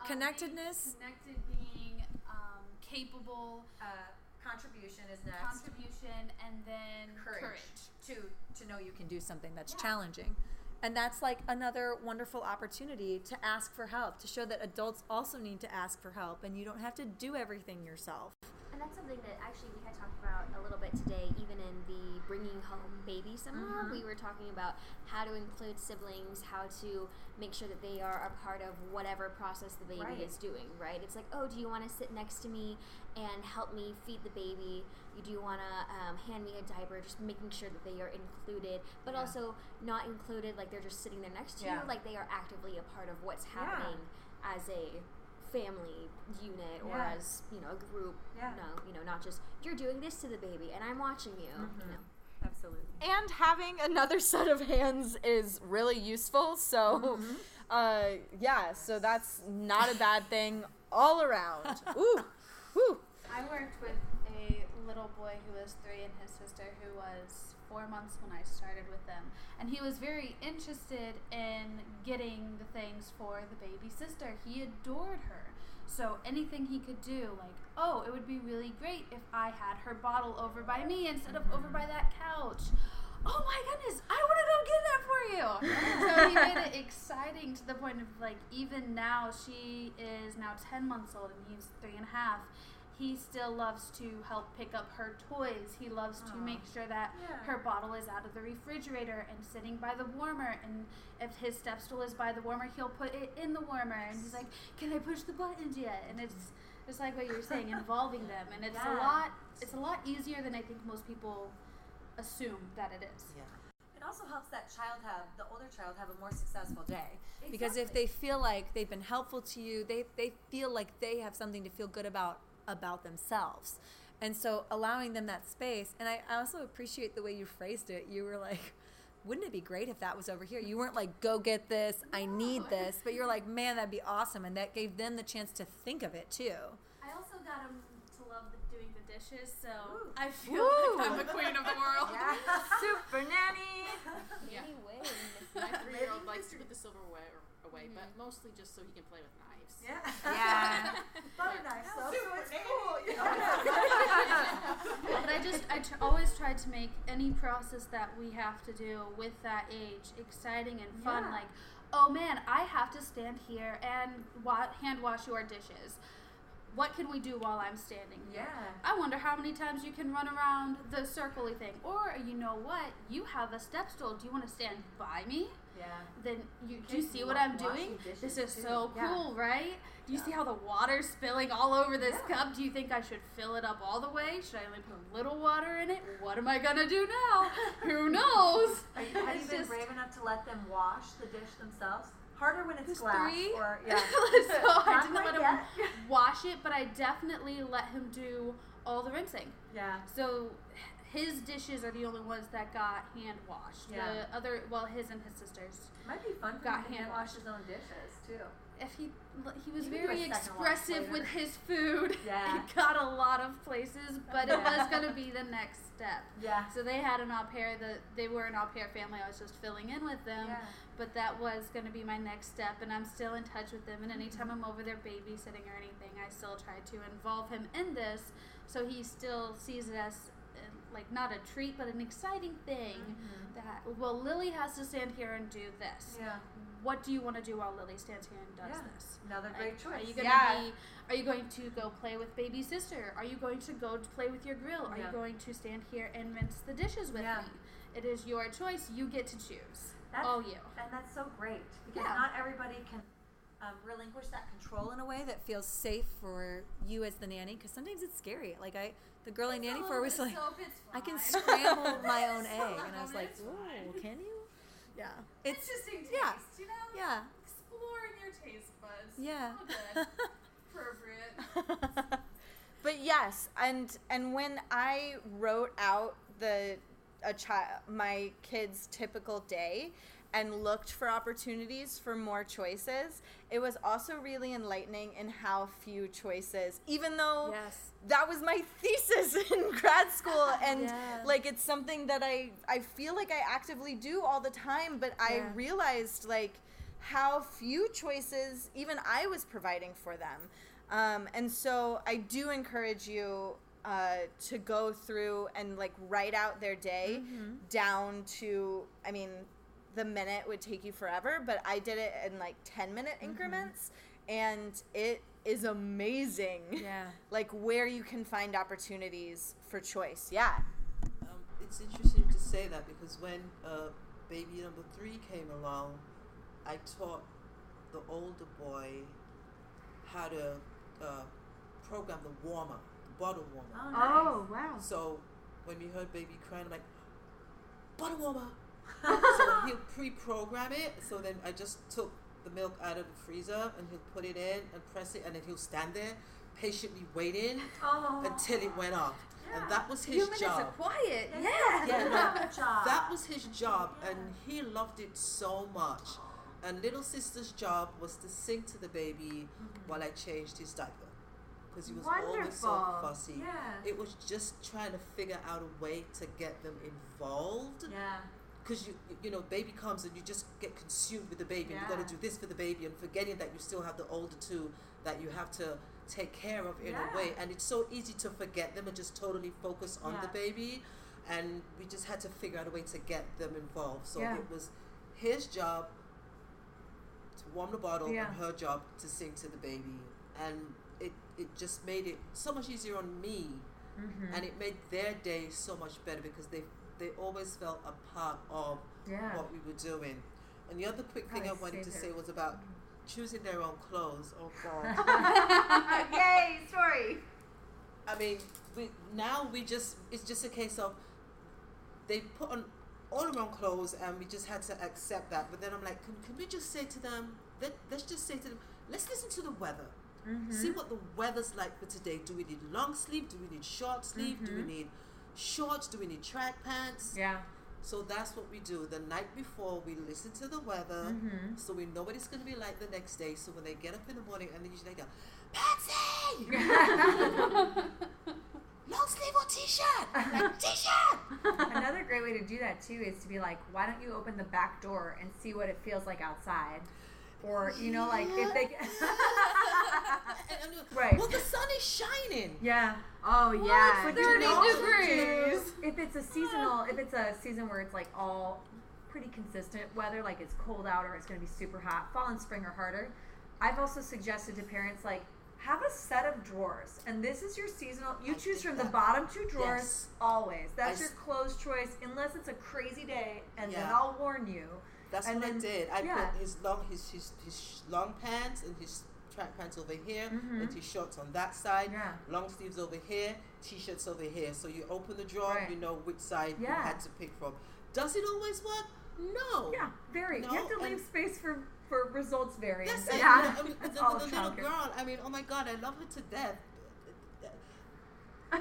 Um, Connectedness. being connected, being um, capable, uh, contribution is next. contribution, and then courage, courage. to to know you can do something that's challenging and that's like another wonderful opportunity to ask for help to show that adults also need to ask for help and you don't have to do everything yourself And that's something that actually we had talked about a little bit today, even in the bringing home baby seminar. Mm-hmm. We were talking about how to include siblings, how to make sure that they are a part of whatever process the baby Right. is doing, right? It's like, oh, do you want to sit next to me and help me feed the baby? You do want to um, hand me a diaper, just making sure that they are included, but also not included like they're just sitting there next to Yeah. you, like they are actively a part of what's Yeah. happening as a family unit or Yeah. as you know a group Yeah. no you know not just you're doing this to the baby and i'm watching you Mm-hmm. you know absolutely and having another set of hands is really useful. So, uh, yeah, so that's not a bad thing all around. Ooh, whew. I worked with a little boy who was three and his sister who was four months when I started with them. And he was very interested in getting the things for the baby sister. He adored her. So anything he could do, like, oh, it would be really great if I had her bottle over by me instead of over by that couch. Oh my goodness, I want to go get that for you. so he made it exciting to the point of like, even now, she is now 10 months old and he's three and a half. He still loves to help pick up her toys. He loves to make sure that Yeah. her bottle is out of the refrigerator and sitting by the warmer. And if his step stool is by the warmer, he'll put it in the warmer. And he's like, "Can I push the buttons yet?" And it's just like what you were saying, involving them. And it's a lot. It's a lot easier than I think most people assume that it is. It also helps that child have the older child have a more successful day because if they feel like they've been helpful to you, they they feel like they have something to feel good about about themselves. And so allowing them that space, and I, I also appreciate the way you phrased it. You were like, wouldn't it be great if that was over here? You weren't like, go get this, I need this, but you're like, man, that'd be awesome. And that gave them the chance to think of it too. I also got them to love the, doing the dishes, so I feel Woo. like I'm the queen of the world. Super nanny. Yeah. anyway My three-year-old likes to put the silverware away, but mostly just so he can play with knives. Yeah. Yeah. Butter knife stuff. So it's cool. You know? but I just I tr- always try to make any process that we have to do with that age exciting and fun. Yeah. Like, oh man, I have to stand here and wa- hand wash your dishes. What can we do while I'm standing here? Yeah. I wonder how many times you can run around the circly thing. Or you know what? You have a step stool. Do you want to stand by me? Yeah. then you do you see what I'm doing? This is too. so Yeah. cool, right? Do you see how the water's spilling all over this Yeah. cup? Do you think I should fill it up all the way? Should I only put a little water in it? What am I gonna do now? Who knows? Are you, have you been just- brave enough to let them wash the dish themselves? Harder when it's glass three? or yeah. so I didn't let quite him yet. wash it, but I definitely let him do all the rinsing. Yeah. So his dishes are the only ones that got hand washed. Yeah. The other, well, his and his sisters. Might be fun for Got him to hand wash washed. his own dishes too. if he he was You can do a very expressive with his food. Yeah. it got a lot of places, but it was gonna be the next step. Yeah. So they had an au pair that they were an au pair family. I was just filling in with them, Yeah. but that was gonna be my next step, and I'm still in touch with them. And anytime Mm-hmm. I'm over there babysitting or anything, I still try to involve him in this, so he still sees it as uh, like not a treat, but an exciting thing. That well, Lily has to stand here and do this. Mm-hmm. Yeah. What do you want to do while Lily stands here and does Yeah. this? Another great choice. Are you gonna Yeah. be? Are you going to go play with baby sister? Are you going to go to play with your grill? Are Yeah. you going to stand here and rinse the dishes with me? It is your choice. You get to choose. That's, All you. And that's so great because not everybody can um, relinquish that control in a way that feels safe for you as the nanny. Because sometimes it's scary. Like I, the girl I nanny for was like, I can scramble my own egg, and I was like, whoa, can you? Yeah, it's Interesting taste, yeah, you know? yeah, Exploring your taste buds. yeah. Appropriate. But yes, and and when I wrote out the a child my kid's typical day and looked for opportunities for more choices, it was also really enlightening in how few choices, even though Yes. that was my thesis in grad school and Yeah. like it's something that I I feel like I actively do all the time, but I Yeah. realized like how few choices even I was providing for them. Um, and so I do encourage you uh, to go through and like write out their day Mm-hmm. down to, I mean, the minute would take you forever, but I did it in like 10 minute Mm-hmm. increments and it is amazing. Yeah. like where you can find opportunities for choice. Yeah. Um, it's interesting to say that because when uh, baby number three came along, I taught the older boy how to uh, program the warmer, the bottle warmer. Oh, wow. So when we heard baby crying, I'm like, bottle warmer. So he'll pre-program it. So then I just took the milk out of the freezer and he'll put it in and press it, and then he'll stand there patiently waiting Oh. until it went off. And that was his Few minutes job. of quiet. Yeah. Yeah. Yeah, no, job. that was his job, and he loved it so much. And little sister's job was to sing to the baby while I changed his diaper, because he was always so fussy. Yeah. It was just trying to figure out a way to get them involved, Yeah. Because you you know baby comes and you just get consumed with the baby, and you got to do this for the baby, and forgetting that you still have the older two that you have to take care of in Yeah. a way, and it's so easy to forget them and just totally focus on the baby, and we just had to figure out a way to get them involved. So Yeah. it was his job to warm the bottle Yeah. and her job to sing to the baby, and it it just made it so much easier on me, Mm-hmm. and it made their day so much better because they they always felt a part of Yeah. what we were doing. And the other quick thing I wanted to say was about mm-hmm. choosing their own clothes. Oh God. Yay, story. I mean, we now we just it's just a case of they put on all their own clothes and we just had to accept that. But then I'm like, can, can we just say to them, let, let's just say to them, let's listen to the weather. Mm-hmm. See what the weather's like for today. Do we need long sleeve? Do we need short sleeve? Do we mm-hmm. need shorts? Do we need track pants? Yeah. So that's what we do. The night before, we listen to the weather, mm-hmm. so we know what it's going to be like the next day. So when they get up in the morning, and they usually they go, Patsy, long sleeve or t-shirt? Like t-shirt. Another great way to do that too is to be like, why don't you open the back door and see what it feels like outside? Or you know, like if they. And I'm like, Right. Well, the sun is shining. yeah. Oh yeah. But You you know, know, degrees. If it's a seasonal, if it's a season where it's like all pretty consistent weather, like it's cold out or it's going to be super hot, fall and spring are harder. I've also suggested to parents like have a set of drawers, and this is your seasonal. You I choose did from the bottom two drawers Yes. always. That's I your clothes choice, unless it's a crazy day, and then I'll warn you. That's And what I did. I yeah. put his long his, his his long pants and his track pants over here, and mm-hmm. his shorts on that side. Yeah. Long sleeves over here, t-shirts over here. So you open the drawer, Right. you know which side you had to pick from. Does it always work? No. Yeah, very. No, you have to leave and- space for for results variance. That's it. Yeah, I mean, the, all the little girl. I mean, oh my God, I love her to death.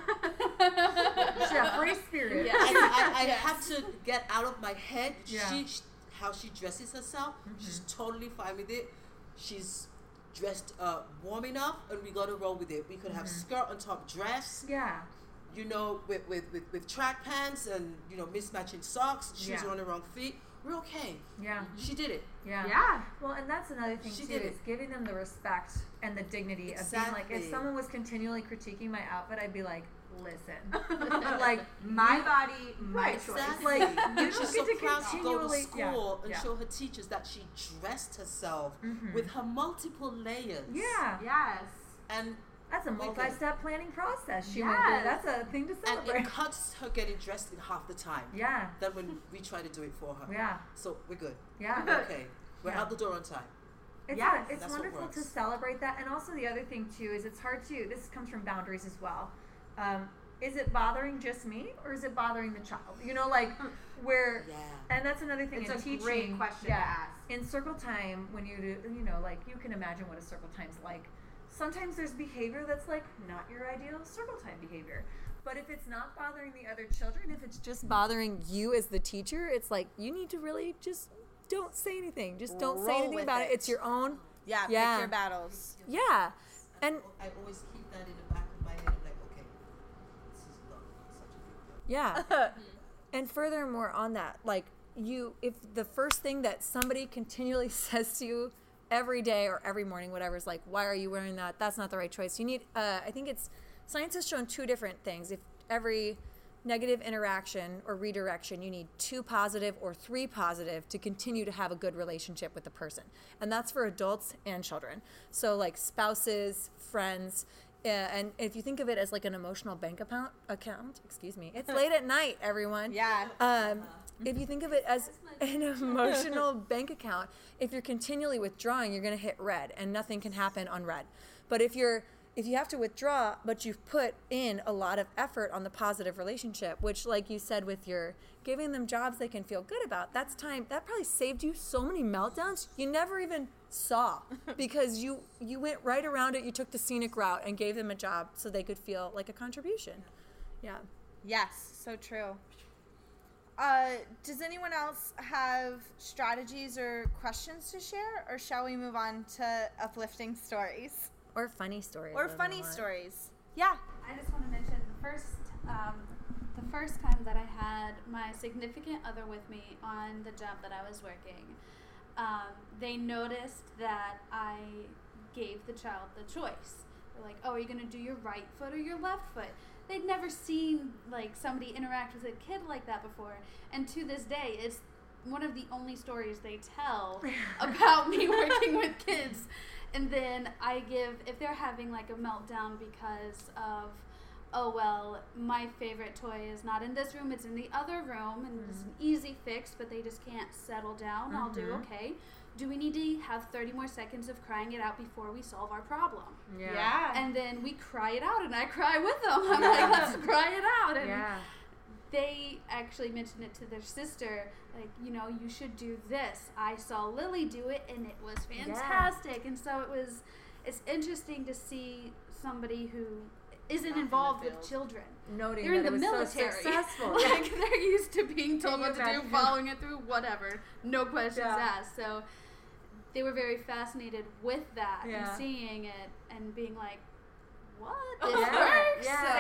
She a free spirit. Yeah. I, I, I Yes. have to get out of my head. Yeah. She, sh how she dresses herself. Mm-hmm. She's totally fine with it. She's dressed uh, warm enough, and we got to roll with it. We could have mm-hmm. skirt on top dress. Yeah. You know, with, with, with, with track pants and you know mismatching socks. Shoes Yeah. on the wrong feet. We're okay. Yeah. Mm-hmm. She did it. Yeah. Yeah. Well, and that's another thing She too did is it. giving them the respect and the dignity of being like, if someone was continually critiquing my outfit, I'd be like, listen, like My you- body, my Right, choice. Exactly. Like, you don't she's get so to proud to go to continually- yeah, school and yeah. show her teachers that she dressed herself Mhm. with her multiple layers. Yeah. Yes. And That's a multi-step planning process she went through. That's a thing to celebrate. and celebrate. it cuts her getting dressed in half the time yeah. than when we try to do it for her. Yeah. So we're good. Yeah. Okay. We're Yeah. out the door on time. It's, Yes. it's wonderful to celebrate that. And also, the other thing, too, is it's hard to, this comes from boundaries as well. Um, is it bothering just me or is it bothering the child? You know, like where, Yeah. and that's another thing It's in a teaching. great question to yeah, ask. In circle time, when you do, you know, like you can imagine what a circle time's like. Sometimes there's behavior that's like not your ideal circle time behavior. But if it's not bothering the other children, if it's just bothering you as the teacher, it's like you need to really just don't say anything. Just don't say anything about it. it. It's your own. Yeah, Yeah. pick your battles. Yeah. And I always keep that in the back of my head. I'm like, okay, this is not such a big deal. Yeah. and furthermore on that, like you if the first thing that somebody continually says to you every day or every morning, whatever, is like, why are you wearing that? That's not the right choice. You need uh, I think it's science has shown two different things. If every negative interaction or redirection, you need two positive or three positive to continue to have a good relationship with the person. And that's for adults and children. So, like spouses, friends, uh, and if you think of it as like an emotional bank account, account, excuse me, it's late at night, everyone. Yeah. Um, if you think of it as an emotional bank account, if you're continually withdrawing, you're going to hit red, and nothing can happen on red. But if you're if you have to withdraw, but you've put in a lot of effort on the positive relationship, which, like you said, with your giving them jobs they can feel good about, that's time. That probably saved you so many meltdowns you never even saw because you you went right around it. You took the scenic route and gave them a job so they could feel like a contribution. Yeah. Yes, so true. Uh, does anyone else have strategies or questions to share, or shall we move on to uplifting stories Or funny stories. or funny stories? Yeah. I just want to mention the first, um, the first time that I had my significant other with me on the job that I was working, um, they noticed that I gave the child the choice. They're like, "Oh, are you going to do your right foot or your left foot?" They'd never seen like somebody interact with a kid like that before, and to this day, it's one of the only stories they tell about me working with kids. And then I give if they're having like a meltdown because of oh well, my favorite toy is not in this room, it's in the other room and it's an easy fix, but they just can't settle down. I'll do Mhm. okay. Do we need to have 30 more seconds of crying it out before we solve our problem? Yeah. And then we cry it out and I cry with them. I'm like, let's cry it out. And Yeah. they actually mentioned it to their sister like you know you should do this i saw lily do it and it was fantastic and so it was it's interesting to see somebody who isn't Back in involved with children Noting they're in that the it was so military successful. like they're used to being told Can what you to do following it through whatever no questions Yeah. asked so they were very fascinated with that Yeah. and seeing it and being like what oh, this yeah, works yeah,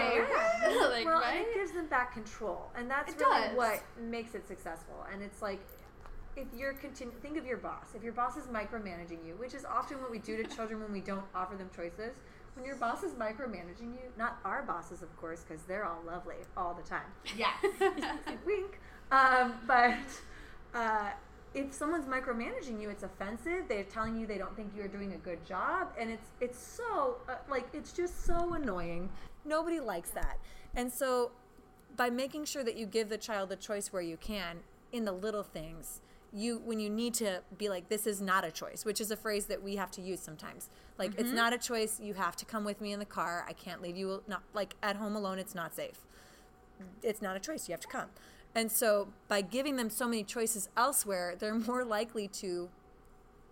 so, yeah. like well, right and it gives them back control, and that's It really does. what makes it successful. And it's like, if you're continu- think of your boss. If your boss is micromanaging you, which is often what we do to children when we don't offer them choices. When your boss is micromanaging you, not our bosses, of course, because they're all lovely all the time. Yes. Wink. Um, but uh, if someone's micromanaging you, it's offensive. They're telling you they don't think you're doing a good job, and it's it's so uh, like it's just so annoying. Nobody likes that, and so by making sure that you give the child the choice where you can in the little things. You when you need to be like this is not a choice, which is a phrase that we have to use sometimes. Like it's mm-hmm. not a choice. You have to come with me in the car. I can't leave you not like at home alone. It's not safe it's not a choice. You have to come. And so by giving them so many choices elsewhere, they're more likely to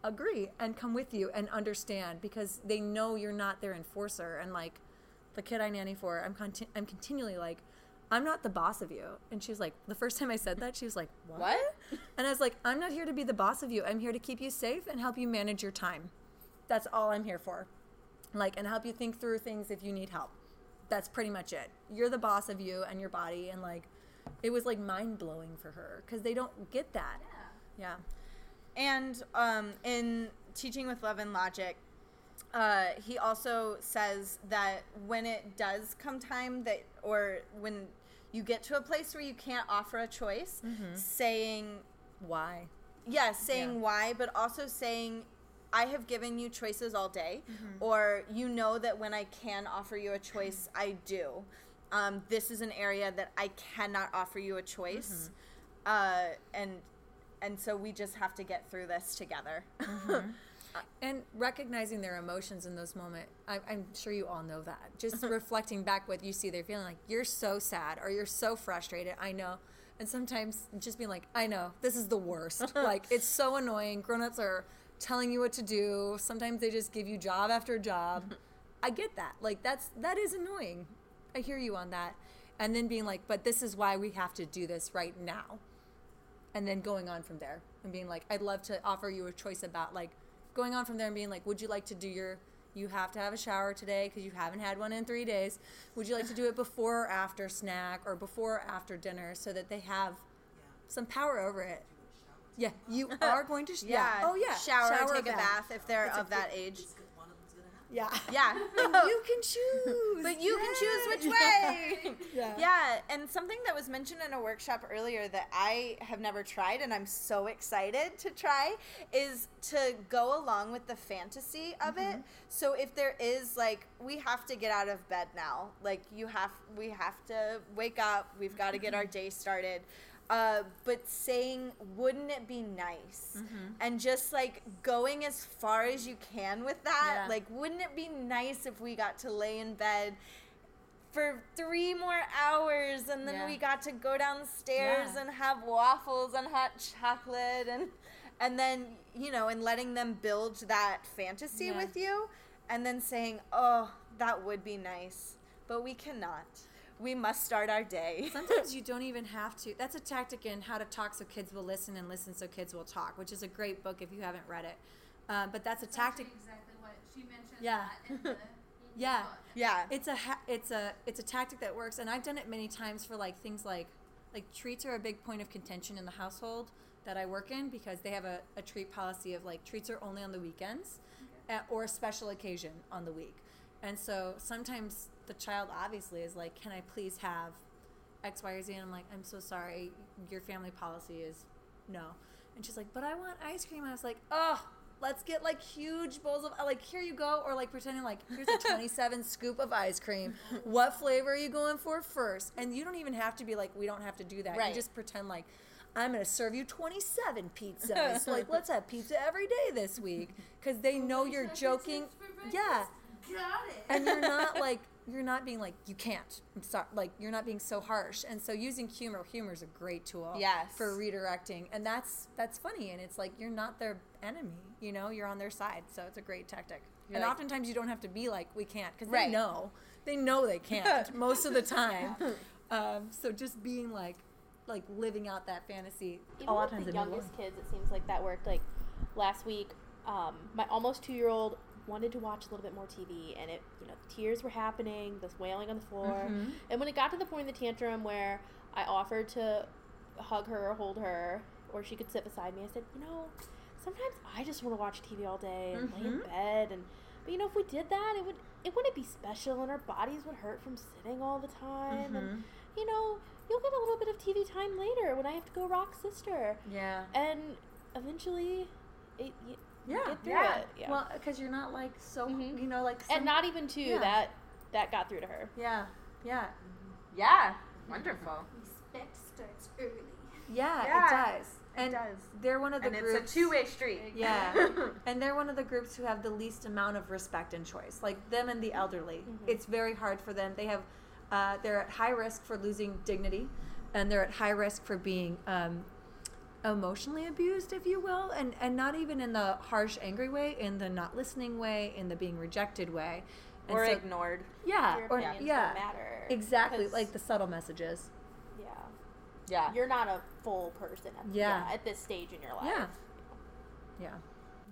agree and come with you and understand because they know you're not their enforcer. And like the kid I nanny for, I'm conti- I'm continually like, I'm not the boss of you. And she was like, the first time I said that, she was like, what? What? And I was like, I'm not here to be the boss of you. I'm here to keep you safe and help you manage your time. That's all I'm here for. Like, and help you think through things if you need help. That's pretty much it. You're the boss of you and your body. And like, it was like mind blowing for her because they don't get that. Yeah. yeah. And um, in Teaching with Love and Logic, uh, he also says that when it does come time that, or when you get to a place where you can't offer a choice, saying, Why? yeah, saying Yeah. why, but also saying, I have given you choices all day, Mm-hmm. or you know that when I can offer you a choice, I do. Um, this is an area that I cannot offer you a choice, Mm-hmm. uh, and and so we just have to get through this together. Mm-hmm. and recognizing their emotions in those moments I, i'm sure you all know that. Just reflecting back what you see they're feeling like you're so sad or you're so frustrated. I know. And sometimes just being like i know this is the worst. Like it's so annoying. Grown-ups are telling you what to do. Sometimes they just give you job after job. I get that. Like that's that is annoying. I hear you on that. And then being like but this is why we have to do this right now. And then going on from there and being like i'd love to offer you a choice about like going on from there and being like would you like to do your you have to have a shower today because you haven't had one in three days. Would you like to do it before or after snack or before or after dinner so that they have some power over it? Yeah you are going to sh- yeah. oh yeah. Shower, or take a bath. if they're of that age. Yeah Yeah. you can choose But you can choose which way. Yeah. Yeah, and something that was mentioned in a workshop earlier that I have never tried and I'm so excited to try is to go along with the fantasy of Mm-hmm. it. So if there is like we have to get out of bed now. Like you have we have to wake up, we've got to get our Mm-hmm. day started. Uh, but saying, wouldn't it be nice? Mm-hmm. And just like going as far as you can with that. Yeah. Like, wouldn't it be nice if we got to lay in bed for three more hours and then Yeah. we got to go downstairs Yeah. and have waffles and hot chocolate and and then you know and letting them build that fantasy with you and then saying oh that would be nice but we cannot we must start our day Sometimes you don't even have to. That's a tactic in How to Talk So Kids Will Listen and Listen So Kids Will Talk, which is a great book if you haven't read it. Uh, but that's a That's tactic. Exactly what she mentioned. Yeah. that in the Yeah. book. yeah It's a ha- it's a it's a tactic that works, and I've done it many times for like things like like treats are a big point of contention in the household that I work in because they have a, a treat policy of like treats are only on the weekends uh, or a special occasion on the week, and so sometimes the child obviously is like, can I please have X, Y, or Z? And I'm like, I'm so sorry, your family policy is no. And she's like, but I want ice cream. I was like, oh, let's get like huge bowls of like here you go, or like pretending like here's a 27 scoop of ice cream. What flavor are you going for first? And you don't even have to be like, we don't have to do that. Right. You just pretend like. I'm gonna serve you 27 pizzas. like, let's have pizza every day this week because they oh, know you're joking. Yeah, Got it. and you're not like you're not being like you can't i'm sorry like you're not being so harsh. And so using humor humor is a great tool Yes. for redirecting. And that's that's funny. And it's like you're not their enemy you know you're on their side. So it's a great tactic. You're and like- oftentimes you don't have to be like we can't because Right. they know. They know they can't most of the time. Um, so just being like like living out that fantasy. Even a lot with of times the the youngest kids, it seems like that worked. Like last week, um, my almost two-year-old wanted to watch a little bit more TV, and it, you know, the tears were happening, the wailing on the floor, Mm-hmm. and when it got to the point in the tantrum where I offered to hug her or hold her, or she could sit beside me, I said, you know, sometimes I just want to watch TV all day and lay in Mhm. bed, and but you know, if we did that, it would it wouldn't be special, and our bodies would hurt from sitting all the time, and Mhm. you know, you'll get a little bit of TV time later when I have to go rock sister. yeah And eventually, it, you yeah get through yeah it. Yeah. well because you're not like so Mhm. you know like and not even too yeah. that that got through to her. yeah yeah yeah wonderful Respect starts early. Yeah, Yeah, it does. it And does. they're one of the and groups. it's a two-way street Yeah, and they're one of the groups who have the least amount of respect and choice. Like them and the elderly, it's very hard for them. They have, uh, they're at high risk for losing dignity, and they're at high risk for being um, emotionally abused, if you will, and and not even in the harsh, angry way, in the not listening way, in the being rejected way, and or so- ignored Yeah, Your or yeah, don't matter. exactly, 'Cause, like the subtle messages. yeah, yeah you're not a full person. At, Yeah. at this stage in your life. Yeah. Yeah.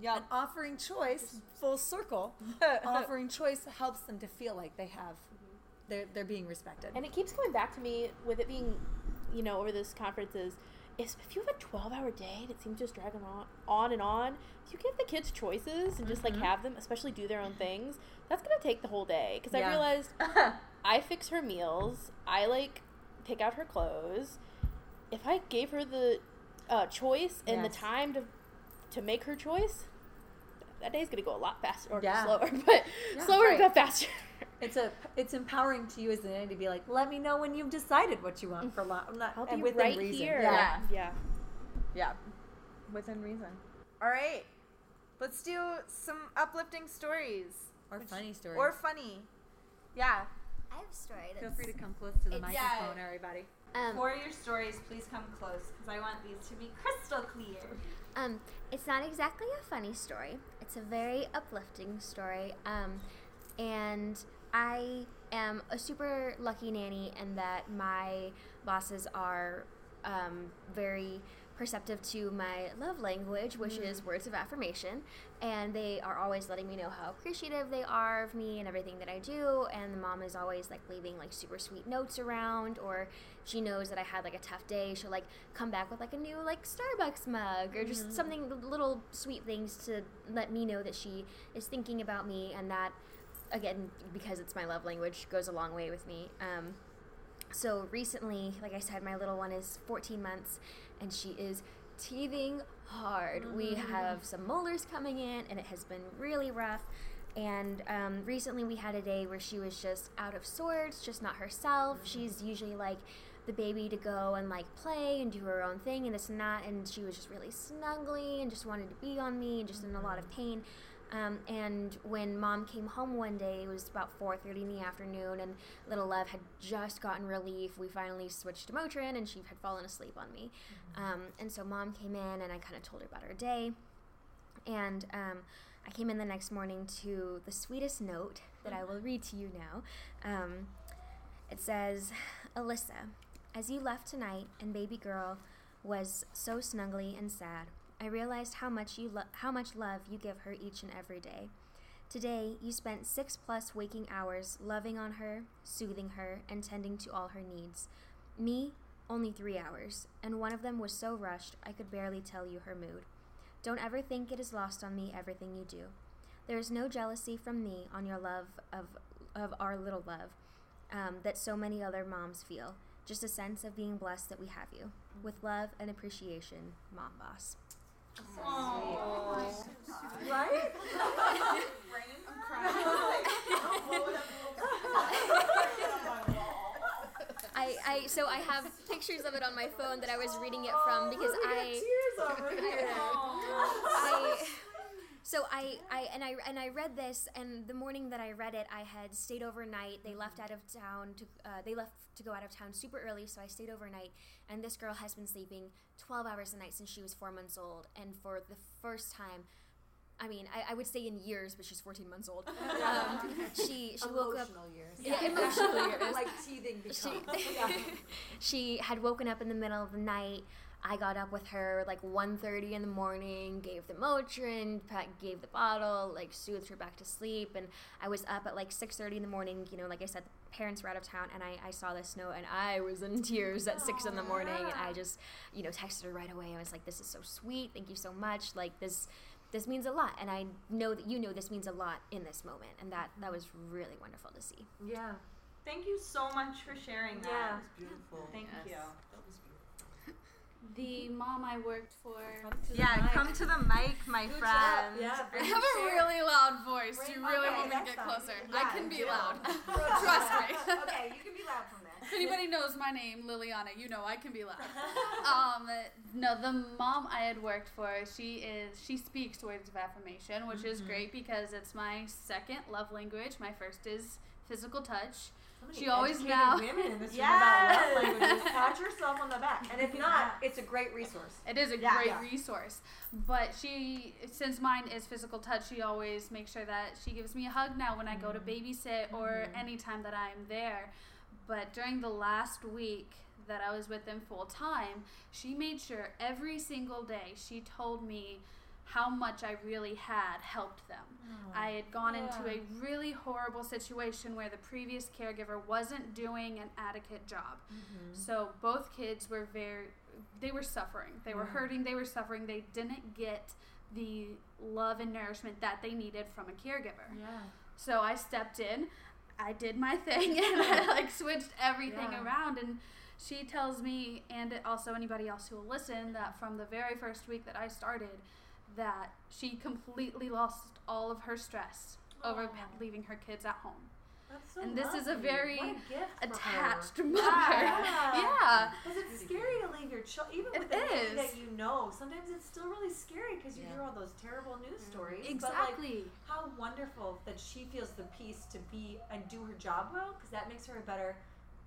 yeah And offering choice, full circle, offering choice helps them to feel like they have, they're, they're being respected. And it keeps coming back to me with it being, you know, over this conference is, is if you have a 12 hour day and it seems just dragging on, on and on, if you give the kids choices and just like Mhm. have them, especially do their own things, that's going to take the whole day. Because Yeah. I realized I fix her meals, I like pick out her clothes. If I gave her the uh, choice and Yes. the time to, to make her choice, that day's going to go a lot faster or Yeah. slower, but Yeah, slower right. but faster. It's a it's empowering to you as an nanny to be like, let me know when you've decided what you want for long. Not I'll and be within right reason. here. Yeah. yeah. yeah within reason all right Let's do some uplifting stories. Or funny stories. Or funny. Yeah. I have a story. Feel free to come close to the microphone, yeah. everybody. um, For your stories, please come close because I want these to be crystal clear. Um, it's not exactly a funny story. It's a very uplifting story. Um, and I am a super lucky nanny in that my bosses are um, very perceptive to my love language, which is words of affirmation. And they are always letting me know how appreciative they are of me and everything that I do. And the mom is always like leaving like super sweet notes around, or she knows that I had like a tough day. She'll like come back with like a new like Starbucks mug or just something little sweet things to let me know that she is thinking about me and that again because it's my love language goes a long way with me. Um, so recently, like I said, my little one is 14 months and she is teething hard. We have some molars coming in and it has been really rough. And um, recently we had a day where she was just out of sorts, just not herself. She's usually like the baby to go and like play and do her own thing and this and that. And she was just really snuggly and just wanted to be on me and just in a lot of pain. Um, and when mom came home one day, it was about 4:30 in the afternoon, and little Lev had just gotten relief. We finally switched to Motrin, and she had fallen asleep on me. Um, and so mom came in, and I kind of told her about her day. And um, I came in the next morning to the sweetest note that I will read to you now. Um, it says, Alyssa, as you left tonight, and baby girl was so snuggly and sad. I realized how much you lo- how much love you give her each and every day. Today, you spent six plus waking hours loving on her, soothing her, and tending to all her needs. Me, only three hours, and one of them was so rushed I could barely tell you her mood. Don't ever think it is lost on me everything you do. There is no jealousy from me on your love of of our little love um, that so many other moms feel. Just a sense of being blessed that we have you. With love and appreciation, Mom Boss. Right? I, I so I have pictures of it on my phone that I was reading it from because oh, I tears over here. I so I, I and I and I read this and the morning that I read it I had stayed overnight. They left out of town to uh, they left to go out of town super early, so I stayed overnight. And this girl has been sleeping 12 hours a night since she was four months old. And for the first time, I mean, I, I would say in years, but she's 14 months old. Um, she she woke up. Emotional years. Yeah, emotional years. like teething She. Yeah. she had woken up in the middle of the night. I got up with her like 1.30 in the morning, gave the Motrin, pa- gave the bottle, like soothed her back to sleep. And I was up at like 6.30 in the morning. You know, like I said, the parents were out of town and I, I saw this note and I was in tears at 6 in the morning. And I just, you know, texted her right away. I was like, this is so sweet. Thank you so much. Like this this means a lot and i know that you know this means a lot in this moment and that that was really wonderful to see Yeah. Thank you so much for sharing that. Yeah. Beautiful. Thank Yes. you. That was beautiful. The mom I worked for. Yeah, come to the mic, my Good friend. job. Yeah. I have a really loud voice. Bring- you really want me to get fine. closer? Yeah, I can be do. loud. Trust Trust me. okay, you can be loud from there. If anybody knows my name, Liliana, you know I can be loud. Um, no, the mom I had worked for, she is she speaks words of affirmation, which is great because it's my second love language. My first is physical touch. She always now- women in this room Yes. about love languages. Pat yourself on the back, and if not, it's a great resource. It is a Yeah. great Yeah. resource. But she, since mine is physical touch, she always makes sure that she gives me a hug now when I go to mm-hmm. babysit or mm-hmm. anytime that I'm there. But during the last week that I was with them full time, she made sure every single day she told me how much I really had helped them. Mm. I had gone into a really horrible situation where the previous caregiver wasn't doing an adequate job. Mm-hmm. So both kids were very they were suffering. They were hurting, they were suffering. They didn't get the love and nourishment that they needed from a caregiver. Yeah. So I stepped in, I did my thing and I like switched everything Yeah. around and she tells me and also anybody else who will listen that from the very first week that I started that she completely lost all of her stress over leaving her kids at home. That's so and this is a very a gift attached her. mother. Yeah. Yeah. Because it's scary to leave your child, even with the nanny that you know. Sometimes it's still really scary because you Yeah. hear all those terrible news mm-hmm. stories. But Exactly. like, how wonderful that she feels the peace to be and do her job well, because that makes her a better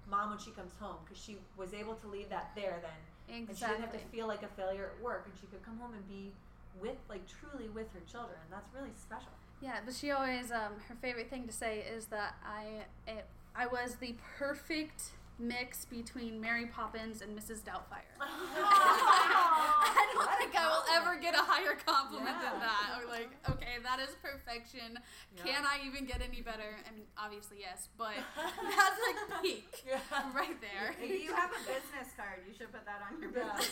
mom when she comes home. Because she was able to leave that there then, and she didn't have to feel like a failure at work, and she could come home and be with, like, truly with her children. That's really special. Yeah, but she always um, her favorite thing to say is that I it, I was the perfect mix between Mary Poppins and Mrs. Doubtfire. I don't think I will ever get a higher compliment than that. Or like, okay, that is perfection. Can I even get any better? I mean, obviously yes, but that's like peak right there. If you have a business card, you should put that on your business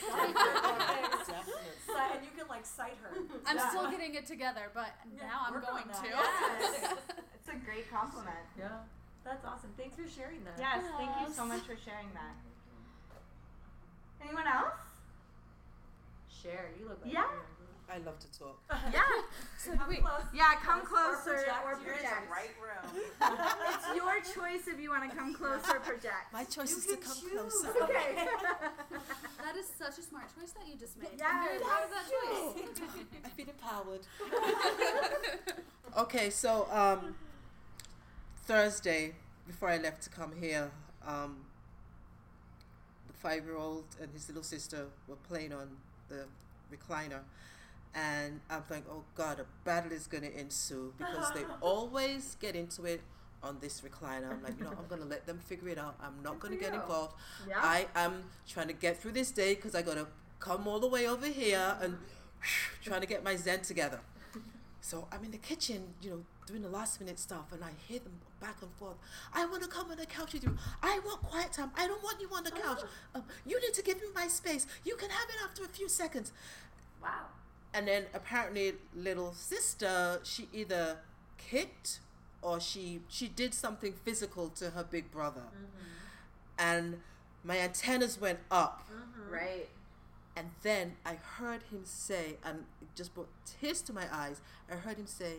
Definitely. So- and you can like cite her. I'm Yeah. still getting it together, but now I'm work going to. Yes. it's a great compliment. Yeah, that's awesome. Thanks for sharing that. Yes, thank you so much for sharing that. Anyone else? Share. You look like Yeah. you're- I love to talk. Yeah. Come close. Yeah, come Or closer project. or You're in the project. right room. it's your choice if you want to come closer or project. My choice You is to come choose. closer. Okay. That is such a smart choice that you just made. Yeah, I'm very proud of that choice. I feel empowered. okay, so um, Thursday, before I left to come here, um, the five-year-old and his little sister were playing on the recliner, and I'm like, oh God, a battle is going to ensue because they always get into it on this recliner. I'm like, you know, I'm going to let them figure it out. I'm not going to get involved. Yeah. I am trying to get through this day because I got to come all the way over here and trying to get my zen together. So I'm in the kitchen, you know, doing the last minute stuff, and I hear them back and forth. I want to come on the couch with you. I want quiet time. I don't want you on the couch. Um, you need to give me my space. You can have it after a few seconds. Wow. And then apparently, little sister, she either kicked or she she did something physical to her big brother, and my antennas went up. Right. And then I heard him say, and it just brought tears to my eyes. I heard him say,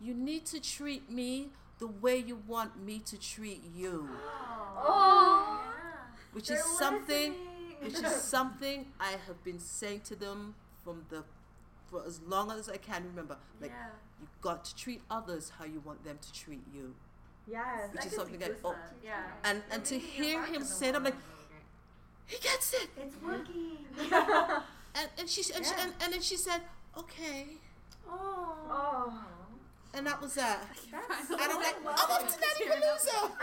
"You need to treat me the way you want me to treat you," Oh. which They're is something, listening. which is something I have been saying to them from the for as long as I can remember. Like Yeah. you got to treat others how you want them to treat you, Yes. which That is something me that. Oh. Yeah. and and to hear him say it, I'm like, he gets it. It's working. And and she and, she, and, and then she said, okay. oh. Oh. And that was that. That's And I'm like, I'm lovely. off to Nanny Palooza.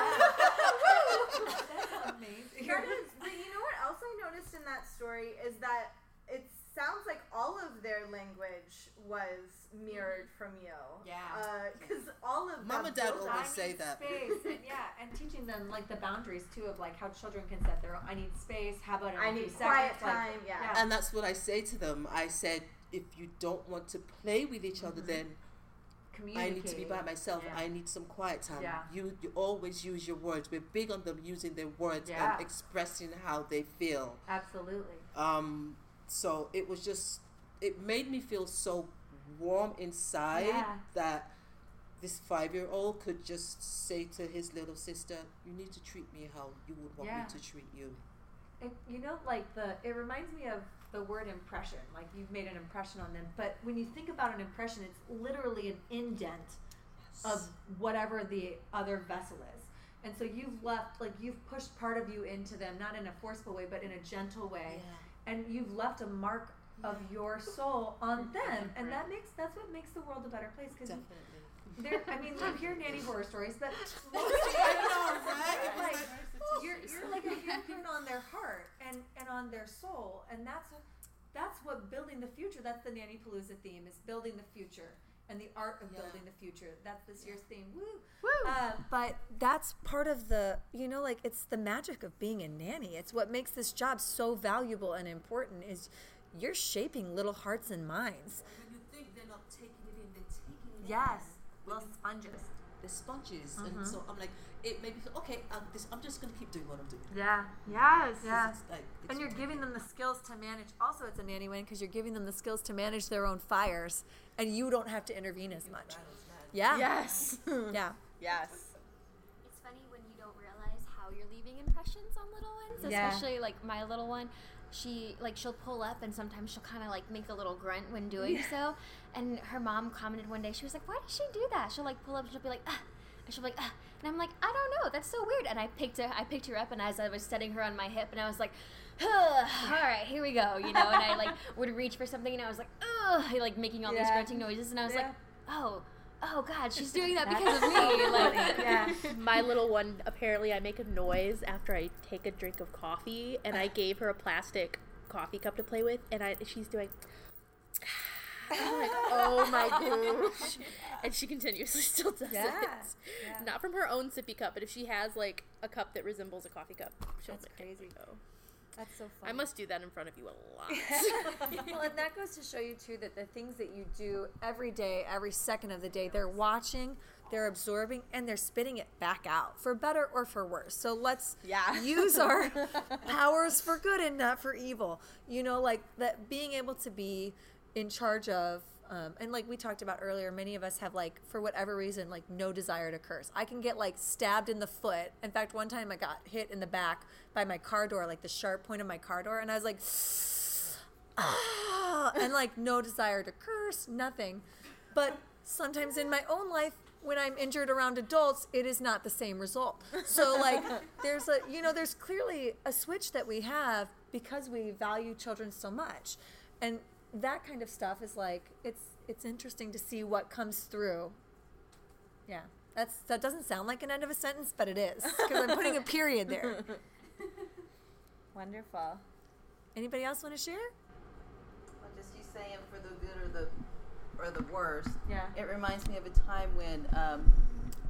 That's amazing. That is, but you know what else I noticed in that story is that it sounds like all of their language was mirrored mm-hmm. from you. Yeah. Uh, because all of Mom and Dad always say that. Space and yeah, and teaching them like the boundaries too of like how children can set their. own I need space. How about in I a need seconds? quiet like- time. Yeah. yeah. And that's what I say to them. I said, if you don't want to play with each other, mm-hmm. then I need to be by myself. Yeah. I need some quiet time. Yeah. You you always use your words. We're big on them using their words Yeah. and expressing how they feel. Absolutely. Um, so it was just, it made me feel so warm inside Yeah. that this five year old could just say to his little sister, You need to treat me how you would want me to treat you. And you know, like the it reminds me of the word impression. Like you've made an impression on them, but when you think about an impression, it's literally an indent of whatever the other vessel is. And so you've left, like you've pushed part of you into them, not in a forceful way, but in a gentle way. And you've left a mark of your soul on them, and that makes that's what makes the world a better place. Because Definitely. there, I mean, you hear nanny horror stories, but I know, right? like you're, you're like a handprint on their heart and and on their soul, and that's that's what building the future. That's the Nanny Palooza theme is building the future and the art of Yeah. building the future. That's this year's theme. Woo! Woo! Uh, but that's part of the, you know, like it's the magic of being a nanny. It's what makes this job so valuable and important is you're shaping little hearts and minds. When you think they're not taking it in, they're taking it yes, in. little sponges they're sponges, mm-hmm. and so I'm like, it made me feel okay. I'm, this, I'm just gonna keep doing what I'm doing. Yeah. Yes. Yeah. It's like, it's and you're giving them the skills to manage. Also, it's a nanny win because you're giving them the skills to manage their own fires, and you don't have to intervene as much. Yeah. Yes. yeah. Yes. It's funny when you don't realize how you're leaving impressions on little ones, yeah. especially like my little one. She like she'll pull up and sometimes she'll kind of like make a little grunt when doing yeah. so, and her mom commented one day, she was like, "Why does she do that?" She'll like pull up, and she'll be like, "Ah," and she'll be like, "Ah," and I'm like, "I don't know. That's so weird." And I picked her, I picked her up, and as I was setting her on my hip, and I was like. all right, here we go, you know, and I like would reach for something, and I was like, ugh, like making all these grunting noises, and I was Yeah. like, oh, oh God, she's doing that because of me. Like, yeah. My little one, apparently, I make a noise after I take a drink of coffee, and I gave her a plastic coffee cup to play with, and I she's doing. I'm like, oh my gosh. And she continuously still does Yeah, it. yeah. Not from her own sippy cup, but if she has like a cup that resembles a coffee cup, she'll That's crazy. go. That's so funny. I must do that in front of you a lot. well, and that goes to show you too that the things that you do every day, every second of the day, they're watching, they're absorbing, and they're spitting it back out for better or for worse. So let's Yeah. use our powers for good and not for evil. You know, like that being able to be in charge of. Um, and like we talked about earlier, many of us have like, for whatever reason, like no desire to curse. I can get like stabbed in the foot. In fact, one time I got hit in the back by my car door, like the sharp point of my car door, and I was like, ah, and like no desire to curse, nothing. But sometimes in my own life, when I'm injured around adults, it is not the same result. So like there's a you know there's clearly a switch that we have because we value children so much, and that kind of stuff is like it's it's interesting to see what comes through. Yeah. That's that doesn't sound like an end of a sentence, but it is because I'm putting a period there. Wonderful. Anybody else want to share? Well, just you saying for the good or the or the worst. Yeah. It reminds me of a time when um,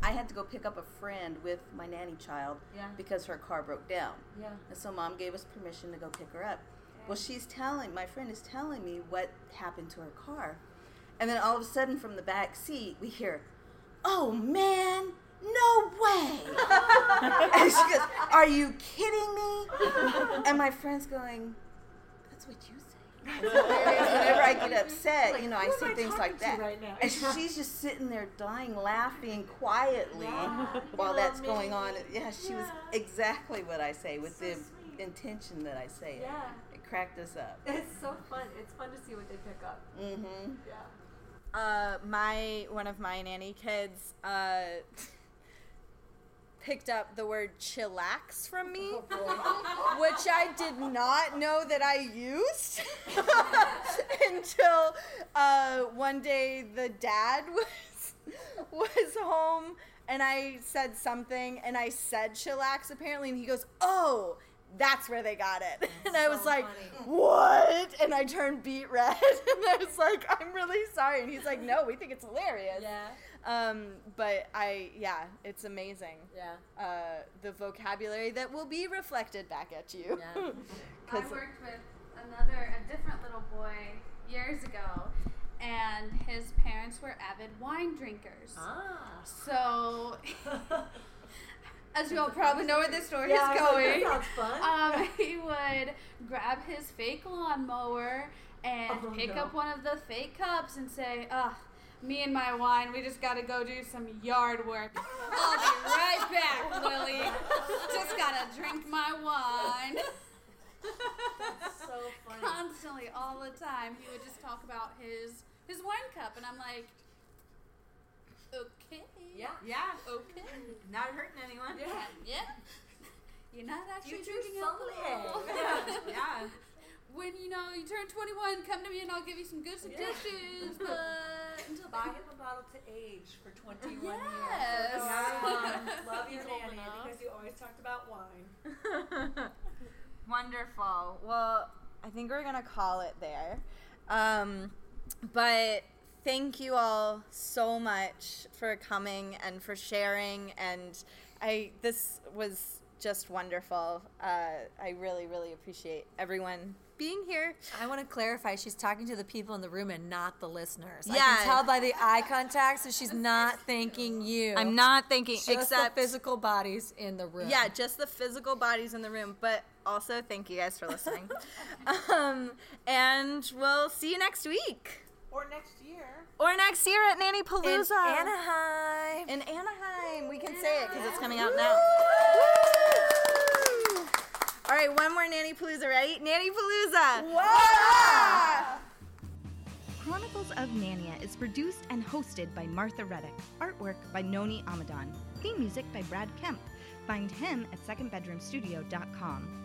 I had to go pick up a friend with my nanny child Yeah. because her car broke down. Yeah. And so mom gave us permission to go pick her up. Well, she's telling my friend is telling me what happened to her car, and then all of a sudden from the back seat we hear, "Oh man, no way!" and she goes, "Are you kidding me?" And my friend's going, "That's what you say." Whenever I get upset, Like, you know, I say I things like that. right? And she's just sitting there dying, laughing quietly Yeah. while Oh, that's going on. Yeah, she was exactly what I say with So the sweet. intention that I say. Yeah. It cracked us up. It's so fun. It's fun to see what they pick up. Mm-hmm. Yeah. uh, my one of my nanny kids uh, picked up the word chillax from me, which I did not know that I used until uh, one day the dad was was home and I said something and I said chillax apparently and he goes, "Oh." That's where they got it. And I was so like, funny. what? And I turned beet red. And I was like, I'm really sorry. And he's like, no, we think it's hilarious. Yeah. Um, but I, yeah, it's amazing. Yeah. Uh, the vocabulary that will be reflected back at you. Yeah. I 'Cause- worked with another, a different little boy years ago, and his parents were avid wine drinkers. Ah. So, as you all probably know where this story Yeah, is like, going, that sounds fun. um, he would grab his fake lawnmower and Oh, pick no. up one of the fake cups and say, "Ugh, me and my wine, we just gotta go do some yard work. I'll be right back, Willie. Just gotta drink my wine." so funny. Constantly, all the time, he would just talk about his his wine cup, and I'm like, okay, Yeah. Yeah. okay, Not hurting anyone. yeah, yeah. You're not actually Future drinking alcohol. Yeah. yeah. When you know you turn 21, come to me and I'll give you some good suggestions. But until Buy him a bottle to age for 21 Yes. years. Yeah. Love He's your nanny because you always talked about wine. Wonderful. Well, I think we're gonna call it there. Um, but thank you all so much for coming and for sharing. And I this was just wonderful. Uh, I really, really appreciate everyone being here. I want to clarify. She's talking to the people in the room and not the listeners. I Yeah. can tell by the eye contact, so she's not thanking you. I'm not thanking Just except the physical bodies in the room. Yeah, just the physical bodies in the room. But also, thank you guys for listening. um, and we'll see you next week. Or next year. Or next year at Nanny Palooza. in Palooza. Anaheim. In Anaheim. We can say it because it's coming out now. Woo! All right, one more Nanny Palooza, right? Nanny Palooza! Chronicles of Nania is produced and hosted by Martha Reddick. Artwork by Noni Amadon. Theme music by Brad Kemp. Find him at secondbedroomstudio.com.